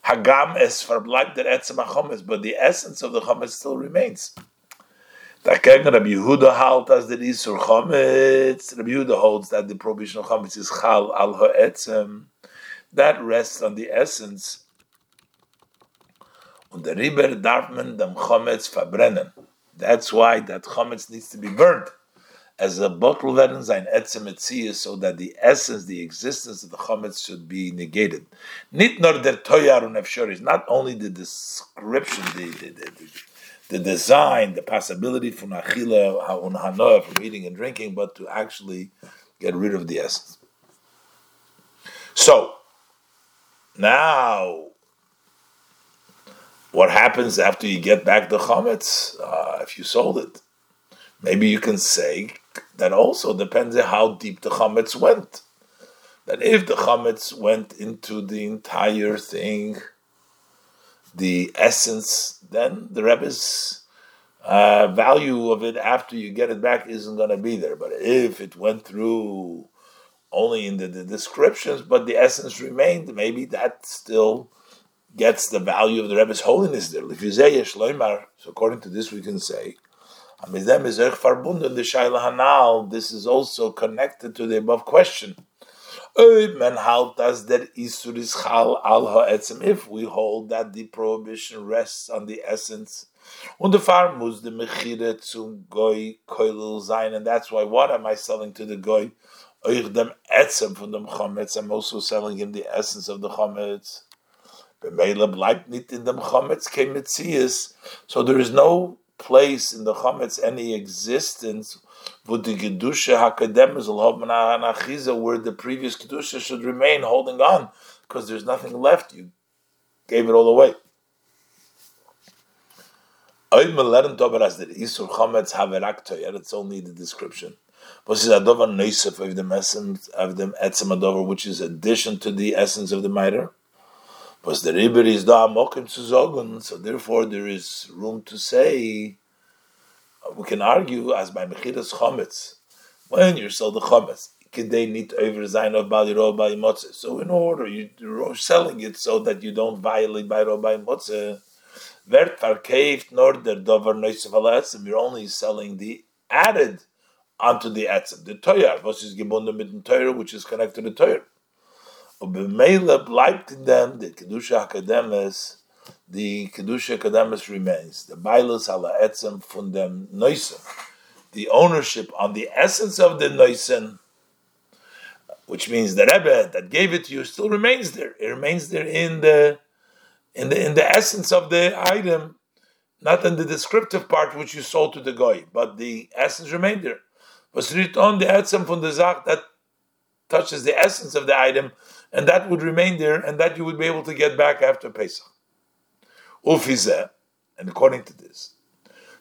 S1: Hagam es verbleibt der etzem chametz, but the essence of the chametz still remains. Da Dagegen Rabbi Yehuda halt as the Isur Chometz. Rabbi Yehuda holds that the prohibition of Chometz is Chal al Ha'etzem that rests on the essence. Und der Riber darf man dem Chometz verbrennen. That's why that Chometz needs to be burnt as a bottle werden sein Etzem so that the essence, the existence of the Chometz should be negated. Nicht nur der Toyar und Efshor not only the description, the, the, the, the design, the possibility from Achila, Hanoah, from eating and drinking, but to actually get rid of the essence. So, now, what happens after you get back the chametz uh, if you sold it? Maybe you can say that also depends on how deep the chametz went. That if the chametz went into the entire thing, the essence, then the Rebbe's uh, value of it after you get it back isn't going to be there. But if it went through only in the, the descriptions, but the essence remained, maybe that still gets the value of the Rebbe's holiness there. So according to this, we can say, this is also connected to the above question. If we hold that the prohibition rests on the essence, und der muss the zum Goy koilul sein, and that's why what am I selling to the Goy? Dem Etzem I'm also selling him the essence of the Chometz. Bemele bleibt nicht in dem. So there is no place in the Chometz, any existence, wo the Gedusha HaKadem is where the previous Kedusha should remain holding on, because there's nothing left. You gave it all away. It's only the description. Which is addition to the essence of the matter. Was the river is da mokim zu sagen, so therefore there is room to say, uh, we can argue as by mechiras chometz, when you sell the chometz, they need over sign of bali ro by motze. So in order you're selling it so that you don't violate by ro by motze, vert verkauft nor der dover neuse you're only selling the added onto the etzem, the toyar, was is gebunden mit dem toyar, which is connected to the toyar. Them the kedusha akademis, the kedusha akademis remains. The bailus ala etzem them noisen, the ownership on the essence of the noisen, which means the Rebbe that gave it to you still remains there. It remains there in the in the in the essence of the item, not in the descriptive part which you sold to the goy, but the essence remained there. Was written on the etzem zach that touches the essence of the item and that would remain there, and that you would be able to get back after Pesach. Ufizeh, and according to this,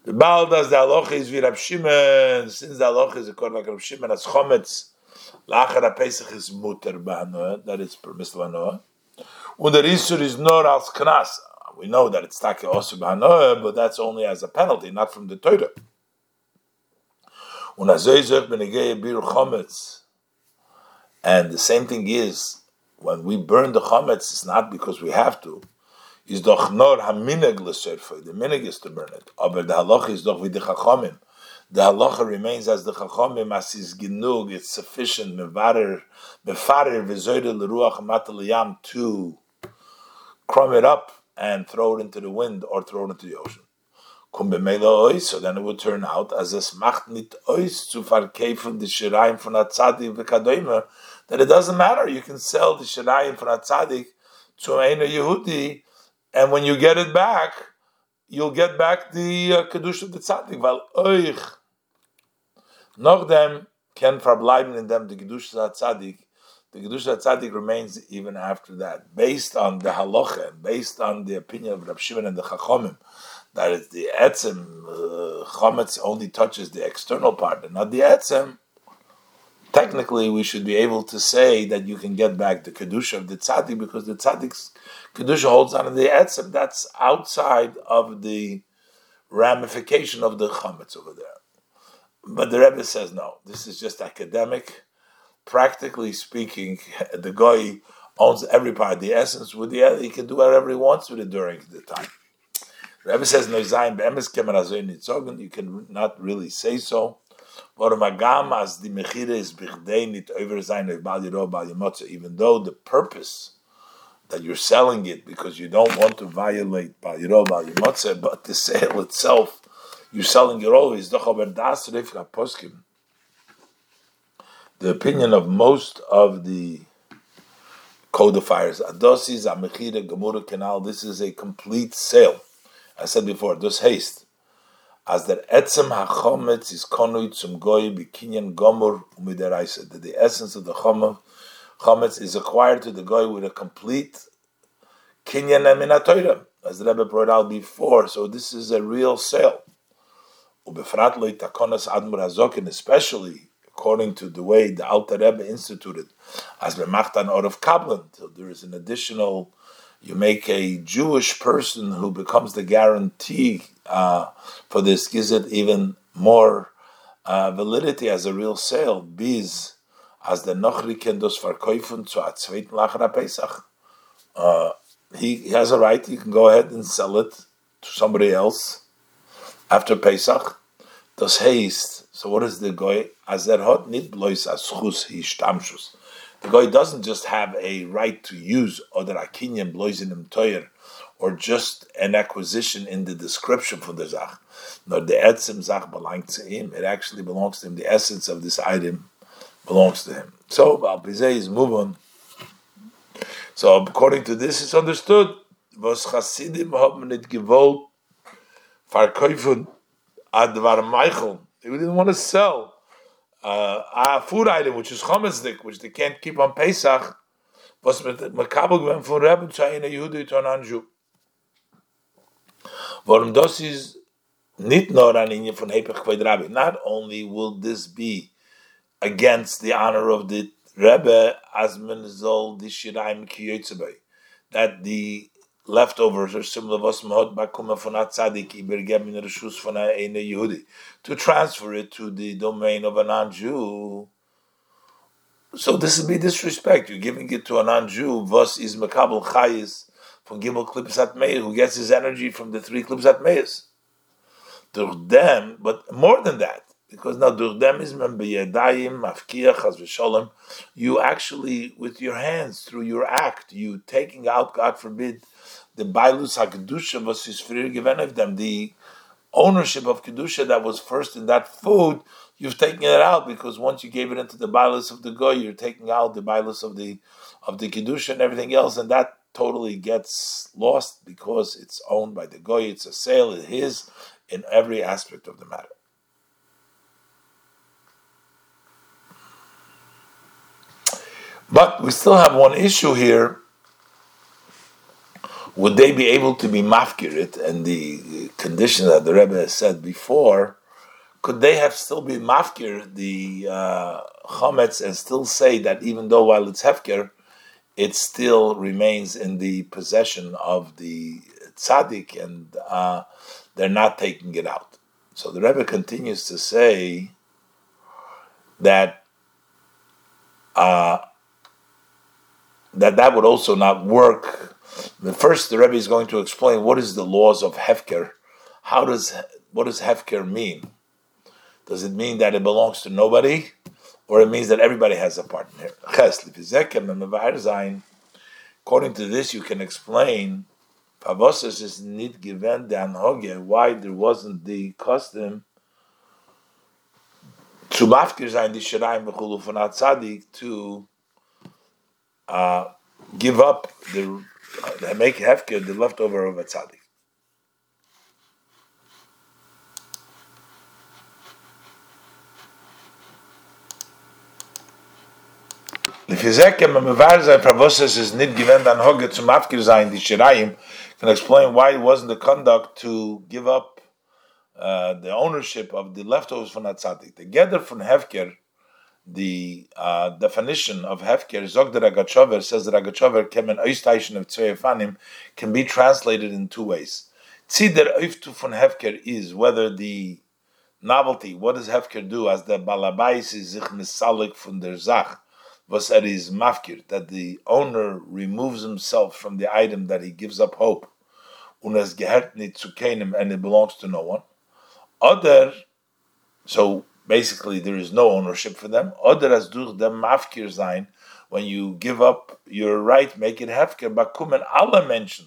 S1: the Baal does the halacha is Rab Shimon, since the halacha is according to Rab Shimon, as chometz, lachar Pesach is muter b'hanoah, that is permissible hanoah, when the Isur is nor als knas, we know that it's take also b'hanoah, but that's only as a penalty, not from the Torah. And the same thing is when we burn the chametz, it's not because we have to. Is doch nor hamineg l'serfo. The minig is to burn it. Aber the halacha is doch the chachamim. The halacha remains as the chachamim as is genug. It's sufficient mevarer mefarer v'zoyde l'ruach mataliyam to crumb it up and throw it into the wind or throw it into the ocean. So then it would turn out as es macht nit ois zu verkaufen die Shiraim von der Tzadi v'kadoime that it doesn't matter. You can sell the Shirayim for a tzaddik to a Yehudi, and when you get it back, you'll get back the uh, of the tzaddik. Weil euch, noch dem, can in them the Kedusha of tzaddik, the Kedusha of tzaddik remains even after that, based on the halacha, based on the opinion of Rab Shimon and the Chachomim, that is the etzem, uh, chometz only touches the external part and not the etzem, technically we should be able to say that you can get back the kedusha of the tzaddik because the tzaddik's kedusha holds on in the etzem. That's outside of the ramification of the chametz over there. But the Rebbe says no. This is just academic. Practically speaking, the guy owns every part. The essence with the other, he can do whatever he wants with it during the time. Rebbe says no You can not really say so. Even though the purpose that you're selling it because you don't want to violate bal yiro bal yimotze, but the sale itself, you're selling it always. The opinion of most of the codifiers, adosis, amechire, gemura, canal, this is a complete sale. I said before, this haste as der etzem hachometz is konui zum goy bikinyan gomor umideraisa. That the essence of the chometz is acquired to the goy with a complete kinyan and as the Rebbe brought out before. So this is a real sale. Ubifratli takonas admur azokin, especially according to the way the Alter Rebbe instituted, as bemachtan out of Kablan, so there is an additional. You make a Jewish person who becomes the guarantee uh, for this, gives it even more uh, validity as a real sale. Biz as the Nochri kendos verkaufen zu a zweiten Lacher Pesach. Uh, he, he has a right, he can go ahead and sell it to somebody else after Pesach. Das heißt, so what is the guy? As er hat nit blois as chus hishtamshus. The guy doesn't just have a right to use other akinyan blois in toyer, or just an acquisition in the description for the zach. Nor the etzim zach belongs to him. It actually belongs to him. The essence of this item belongs to him. So Al is move. So according to this, it's understood. Was Chasidim haben nicht gewollt verkaufen advar Michael. They didn't want to sell Uh, a food item which is chomesdik, which they can't keep on Pesach. Was makabel Rebbe. Warum das ist nicht nur an von Hepech Rabbi. Not only will this be against the honor of the Rebbe as Asman Zol Dishiraim Kiyotzebei, that the leftovers similar to transfer it to the domain of a non-Jew. So this would be disrespect. You're giving it to a non-Jew. Vos is makabel chayis from Gimel Klipsat Meir, who gets his energy from the three Klipsat Meirs. Durch them, but more than that, because now durch them is v'sholem. You actually, with your hands, through your act, you taking out, God forbid, the bailus hakdusha was his given of them. The ownership of kedusha that was first in that food, you've taken it out because once you gave it into the bailus of the goy, you're taking out the bailus of the of the kedusha and everything else, and that totally gets lost because it's owned by the goy. It's a sale. It's his in every aspect of the matter. But we still have one issue here. Would they be able to be mafkirit and the condition that the Rebbe has said before? Could they have still been mafkir the uh, chametz and still say that even though while it's hefker, it still remains in the possession of the tzaddik and uh, they're not taking it out? So the Rebbe continues to say that. Uh, that that would also not work. The first, the Rebbe is going to explain what is the laws of hefker. How does what does hefker mean? Does it mean that it belongs to nobody, or it means that everybody has a part in here? According to this, you can explain Pavosas is nit given dan why there wasn't the custom to mafkir sein die shiraim v'chulu atzadik to uh, give up the uh, make hefker the leftover of a tzaddik. If you say kem mevar pravosas is nit given dan hoge zum afgir zayin di shirayim, can explain why it wasn't the conduct to give up uh, the ownership of the leftovers from that tzaddik. The gather from hefker the uh, definition of hefker, Zog the Ragachover says that Ragachover kemen oistaishin of Tzveyafanim can be translated in two ways. Tzider oiftu von hefker is whether the novelty, what does hefker do, as the balabais is sich misalik von der Zach, was er is mafkir, that the owner removes himself from the item that he gives up hope, und es gehört nicht zu keinem, and it belongs to no one. Other, so basically there is no ownership for them. As dem when you give up your right, make it hefker, bakumen alle Menschen,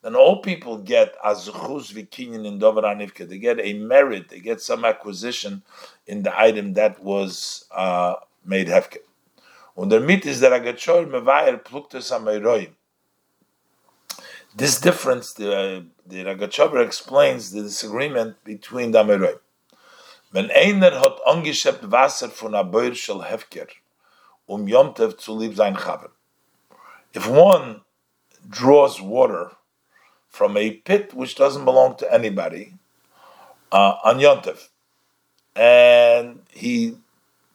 S1: then all people get azuchus vikinyan in dover anivke. They get a merit, they get some acquisition in the item that was uh, made hefker. Und damit ist der Ragachover mevayer pluktes amayroim. This difference, the, uh, the explains the disagreement between the Ameroim. Wenn einer hat angeschöpft Wasser von a Beur shel Hefker, um Yomtev zu lieb sein Chaber. If one draws water from a pit which doesn't belong to anybody uh, on Yontif. And he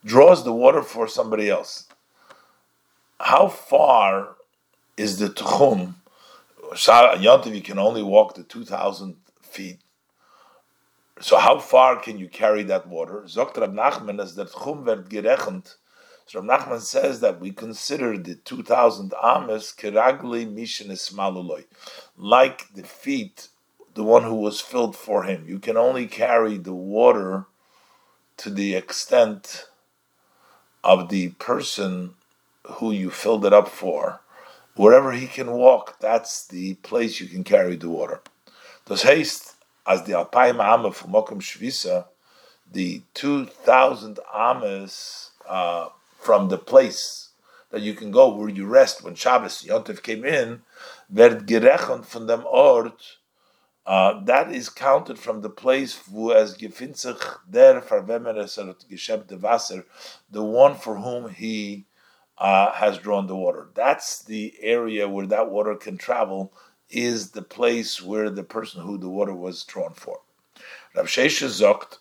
S1: draws the water for somebody else. How far is the Tchum? Yontif, you can only walk the 2,000 feet. So how far can you carry that water? Zokt Rab Nachman as the Tchum werd gerechnet so Rav Nachman says that we consider the 2,000 ames kiragli mishin esmaluloi, like the feet, the one who was filled for him. You can only carry the water to the extent of the person who you filled it up for. Wherever he can walk, that's the place you can carry the water. Das heißt, as the Alpayim Ame from Mokum Shvisa, the 2,000 ames uh, from the place that you can go where you rest when Shabbos Yontif came in, werd gerechnet von dem Ort, uh, that is counted from the place wo es gefindt sich der verwemmeres geschäbte Wasser, the one for whom he uh, has drawn the water. That's the area where that water can travel, is the place where the person who the water was drawn for. Rav Shesha zogt,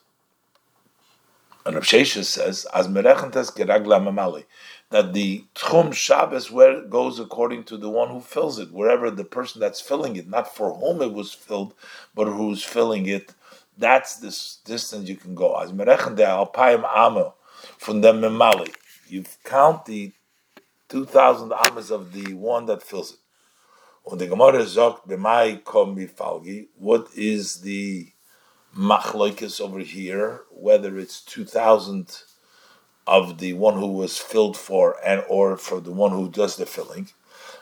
S1: and Rav Shesha says, as merechentes geragla mamali, that the tchum Shabbos where goes according to the one who fills it, wherever the person that's filling it, not for whom it was filled, but who's filling it, that's this distance you can go. As merechen de alpayim from the memali, you count the two thousand amas of the one that fills it. Und the Gemara sagt, b'mai kom falgi. What is the machloikis over here, whether it's 2,000 of the one who was filled for and or for the one who does the filling.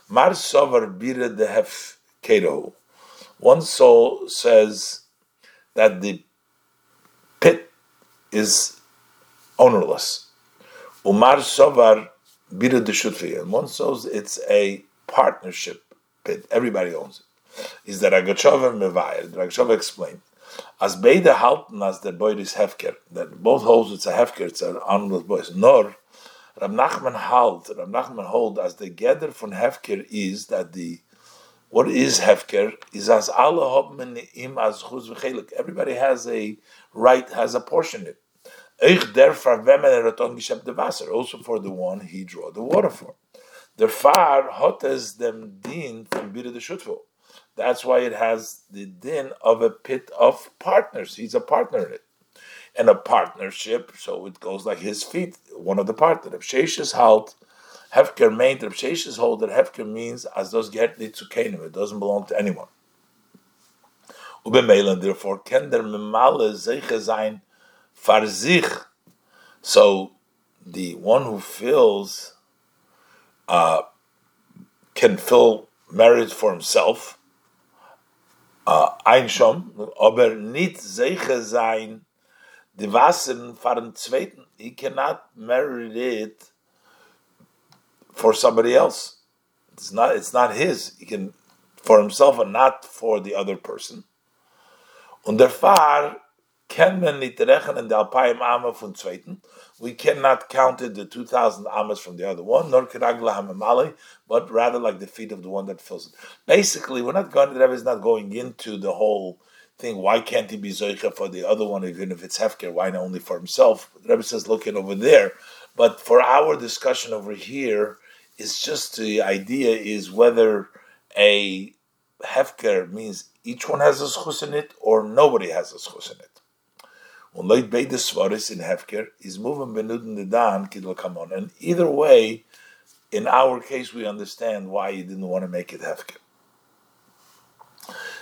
S1: Mar sovar bira dehef kedo. One soul says that the pit is ownerless. Umar sovar bira de And one says it's a partnership pit. Everybody owns it. Is the that Ragachover Mevayr? Ragachover explained as beide halten as der boy is hefker, that both holds it's a hefker, it's an honest boys. Nor Rab Nachman halt, Rab Nachman hold as the gather from hefker is that the what is hefker is as alle im as chuz v'chelik. Everybody has a right, has a portion it. Ich der er Also for the one he draw the water for. Der far hot as dem din from bide de shutful. That's why it has the din of a pit of partners. He's a partner in it. And a partnership, so it goes like his feet, one of the partners. If Sheshes halt, Hefker meint, if Sheshes hold that Hefker means as does get the tzukenim, it doesn't belong to anyone. Ubemelen, therefore, can der memale zeiche sein farzich. So the one who fills uh, can fill marriage for himself uh, einschom, aber nicht sicher sein, die Wasser fahren zweiten. He cannot marry it for somebody else. It's not. It's not his. He can for himself and not for the other person. Und der Fahr kann man nicht rechnen der Alpayim Ame von zweiten. We cannot count it the 2,000 Amas from the other one, nor Kiragla Hamamali, but rather like the feet of the one that fills it. Basically, we're not going, the Rebbe is not going into the whole thing, why can't he be Zoicha for the other one, even if it's Hefker, why not only for himself? The Rebbe says, looking over there. But for our discussion over here, it's just the idea is whether a Hefker means each one has a schus in it or nobody has a schus in it. Und Leut beide Svaris in Hefker is moving Benudin the Dan kidl kamon. And either way, in our case, we understand why you didn't want to make it Hefker.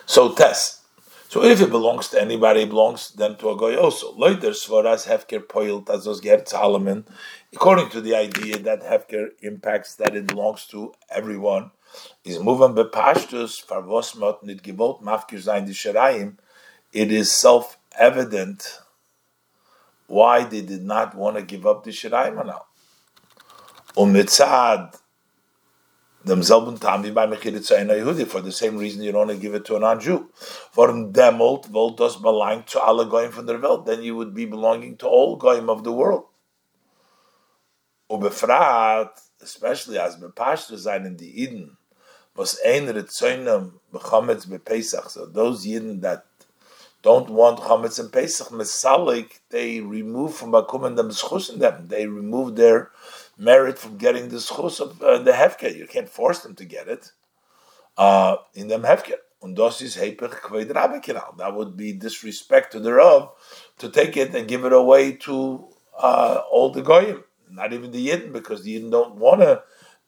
S1: So test. So if it belongs to anybody, it belongs then to a goy also. Leuter Svaras Hefker poilt as those Gert Solomon, according to the idea that Hefker impacts that it belongs to everyone, is moving bepashtus farvosmot nit gebolt mafkir It is self-evident why they did not want to give up the Shirayim now. Umitzad themselves Tami by Mechirit Yehudi for the same reason you don't want to give it to a non-Jew. For demolt volt does belong to alle goyim from the world, then you would be belonging to all goyim of the world. Ubefrat, especially as bepashtu sein in the Eden, was ein Ritzoinem bechametz Pesach. So those Yidden that don't want chametz and Pesach, Mesalik, they remove from Bakum them schus in them. They remove their merit from getting the schus of uh, the hefker. You can't force them to get it uh, in them hefker. Und das That would be disrespect to the Rav to take it and give it away to uh, all the goyim, not even the yidden, because the yidden don't want to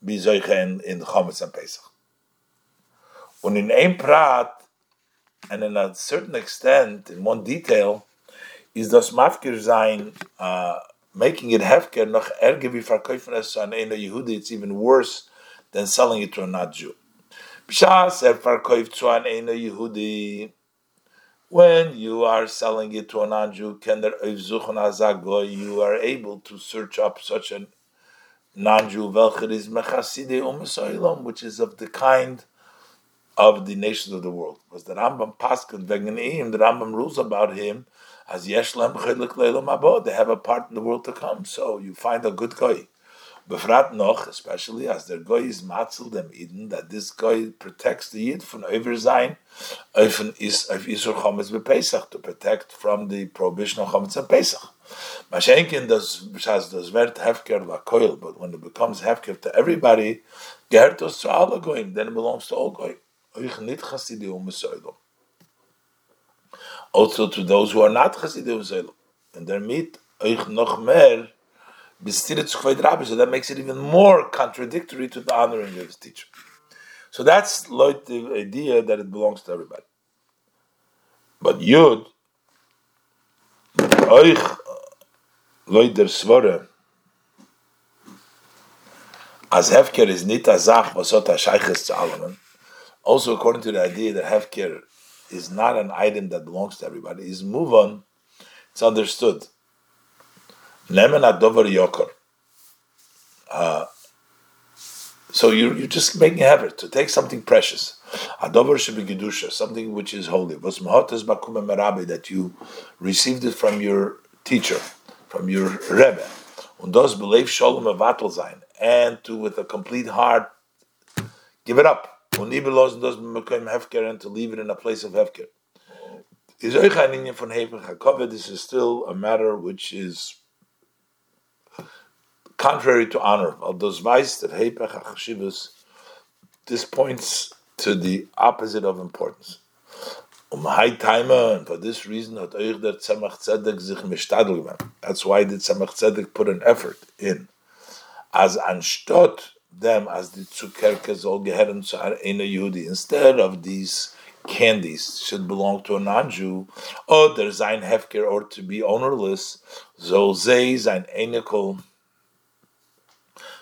S1: be zoiche in, in chametz and Pesach. Und in ein Prat, and in a certain extent, in one detail, is das Mafkir sein, uh, making it hefker noch ärger wie verkaufen es an einer Yehudi, it's even worse than selling it to a not-Jew. B'shas er verkauft zu an einer Yehudi, when you are selling it to a non-Jew, you are able to search up such a non-Jew, which is of the kind of the nations of the world. Because the Rambam Paskin Veganim, the Rambam rules about him as Yeshlam They have a part in the world to come. So you find a good guy. Befrat noch, especially as their guy is matzel dem Eden, that this guy protects the Yid from Overzain, Öfen is of Isur Chometz Pesach to protect from the prohibition of Chometz and Pesach. Mashenkin does does does vert hefker lakoil, but when it becomes hefker to everybody, gertos to all goyim, then it belongs to all goyim. Also to those who are not Chasidim and their meat euch noch mehr so that makes it even more contradictory to the honoring of his teacher. So that's like the idea that it belongs to everybody. But Yud, euch Leute der Svore, as Hefker is nit a Zach, was hat a Sheiches zu allem, also according to the idea that Hefker is not an item that belongs to everybody, is move on, it's understood. Nemen adover. Uh, so you're, you're just making effort to take something precious. Adover should be gedusha, something which is holy. That you received it from your teacher, from your rebbe. Und das belief shalom sein, and to with a complete heart give it up. Und das bekommen hefker and to leave it in a place of hefker. Is ein von hefker This is still a matter which is contrary to honor. Aldos Weiss that Heper Hachashivas, this points to the opposite of importance. Um high timer, and for this reason hat euch der Tzemach Tzedek sich mishtadel That's why the Tzemach Tzedek put an effort in. As anstatt them, as the Zukerke soll gehören in a Yehudi, instead of these candies should belong to a non-Jew, or there sein Hefker, or to be ownerless, so they sein Einikel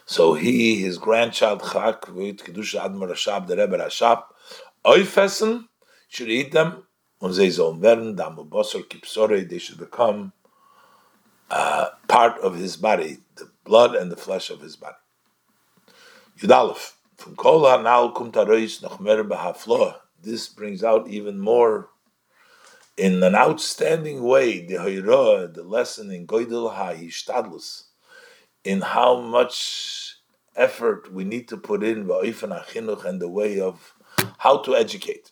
S1: so he, his grandchild Chak, Kedusha Admar Rashab, the Rebbe Rashab, Oifessen, should eat them, und sie Damu Bosor Kipsore, they should become uh, part of his body, the blood and the flesh of his body. Yudalef, from Kol HaNal Kum Tarois noch mer this brings out even more in an outstanding way the Hoyroah, the lesson in Goydel HaYishtadlus, in how much effort we need to put in and the way of how to educate.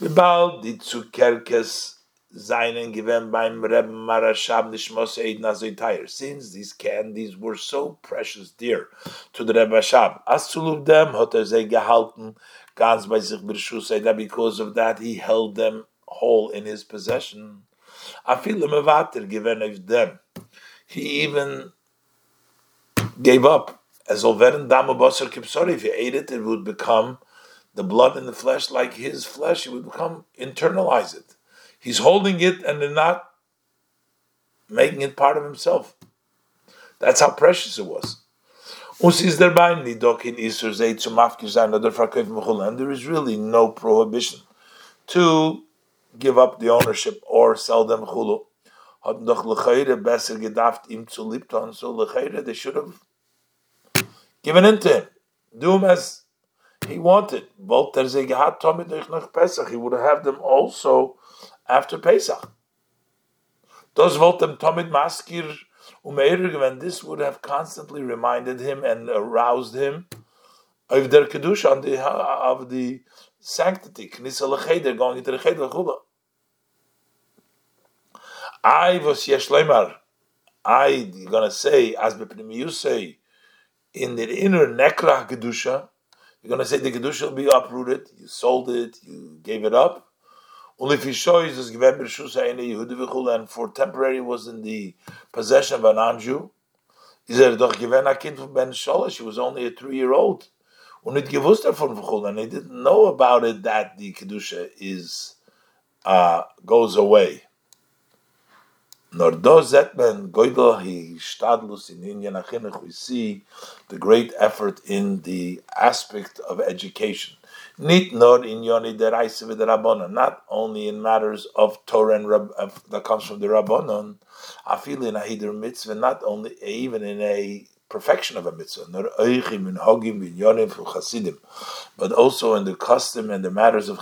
S1: Bald die Zukerkes seinen given beim Reb Marashab Nishmos Eid. Since these candies were so precious dear to the Reb Marashab, as to love them hat er sie gehalten, ganz bei sich Birshus that because of that he held them whole in his possession. Afil mevater given of them. He even gave up. As Olveren Dama Basar Kipsori, if he ate it, it would become the blood in the flesh like his flesh, it would become internalize it. He's holding it and they're not making it part of himself. That's how precious it was. And there is really no prohibition to give up the ownership or sell them chulu so they should have given in to him. Do him as he wanted. He would have them also after Pesach. Wollte dem tomit maskir um when this would have constantly reminded him and aroused him of their kedusha on the of the sanctity. Knisa lecheder, going into the cheder chula. I was yesh lemar. I gonna say as you say in the inner nekra kedusha. You're gonna say the kedusha will be uprooted. You sold it. You gave it up. Only if he you show you this given and for temporary was in the possession of a non-Jew. Is er doch given a kind from Ben Sholosh. She was only a three-year-old. Und nicht gewusst davon and they didn't know about it that the kedusha is uh, goes away. Nor does Zetman Goidel he stadlus in Inyan Achinuch. We see the great effort in the aspect of education. In Yoni v'derabbanon. Not only in matters of Torah and Rab, that comes from the Rabbanon. I feel in a hider mitzvah. Not only even in a perfection of a mitzvah, but also in the custom and the matters of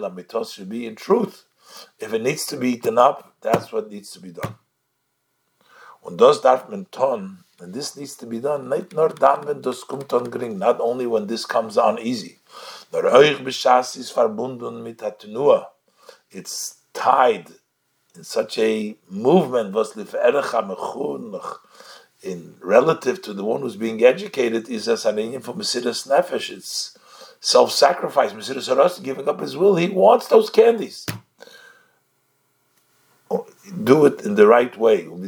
S1: lamitos should be in truth if it needs to be eaten up, that's what needs to be done. Und das darf man tun, and this needs to be done, not only when this comes on easy. It's tied in such a movement, in relative to the one who's being educated, is as an Indian for Mesidas Nefesh. It's self-sacrifice. Mesidas Haras giving up his will. He wants those candies do it in the right way. And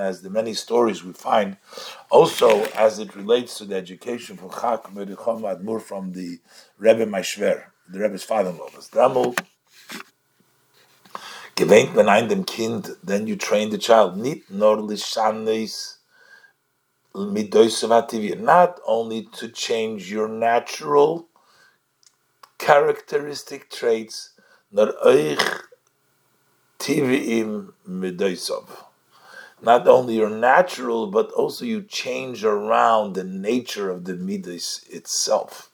S1: as the many stories we find, also as it relates to the education from Chak Admur from the Rebbe Maishver, the Rebbe's father-in-law, Damel. Gewähnt then you train the child. Not only to change your natural characteristic traits, Not only your natural, but also you change around the nature of the midas itself.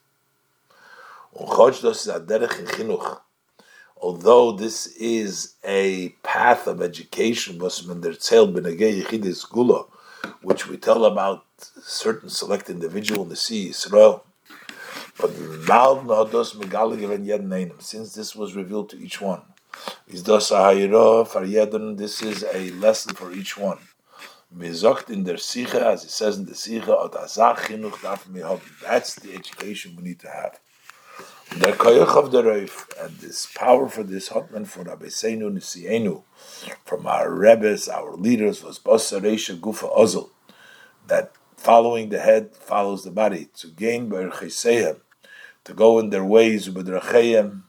S1: Although this is a path of education, which we tell about certain select individual in the sea, Israel, but since this was revealed to each one, this is a lesson for each one. in der Sicha, as it says in the Sicha, that's the education we need to have. The koyach of the Reif, and this power for this hotman for Rabbi Seinu Nisienu, from our Rebbes, our leaders, was Basaresha Gufa Ozel, that following the head follows the body, to gain by to go in their ways, b'dracheim,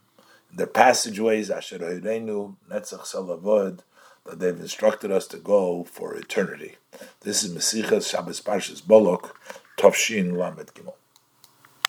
S1: their passageways, asher netzach salavod, that they've instructed us to go for eternity. This is Mesichas Shabbos Parshas Bolok, Tovshin Lamed Gimel.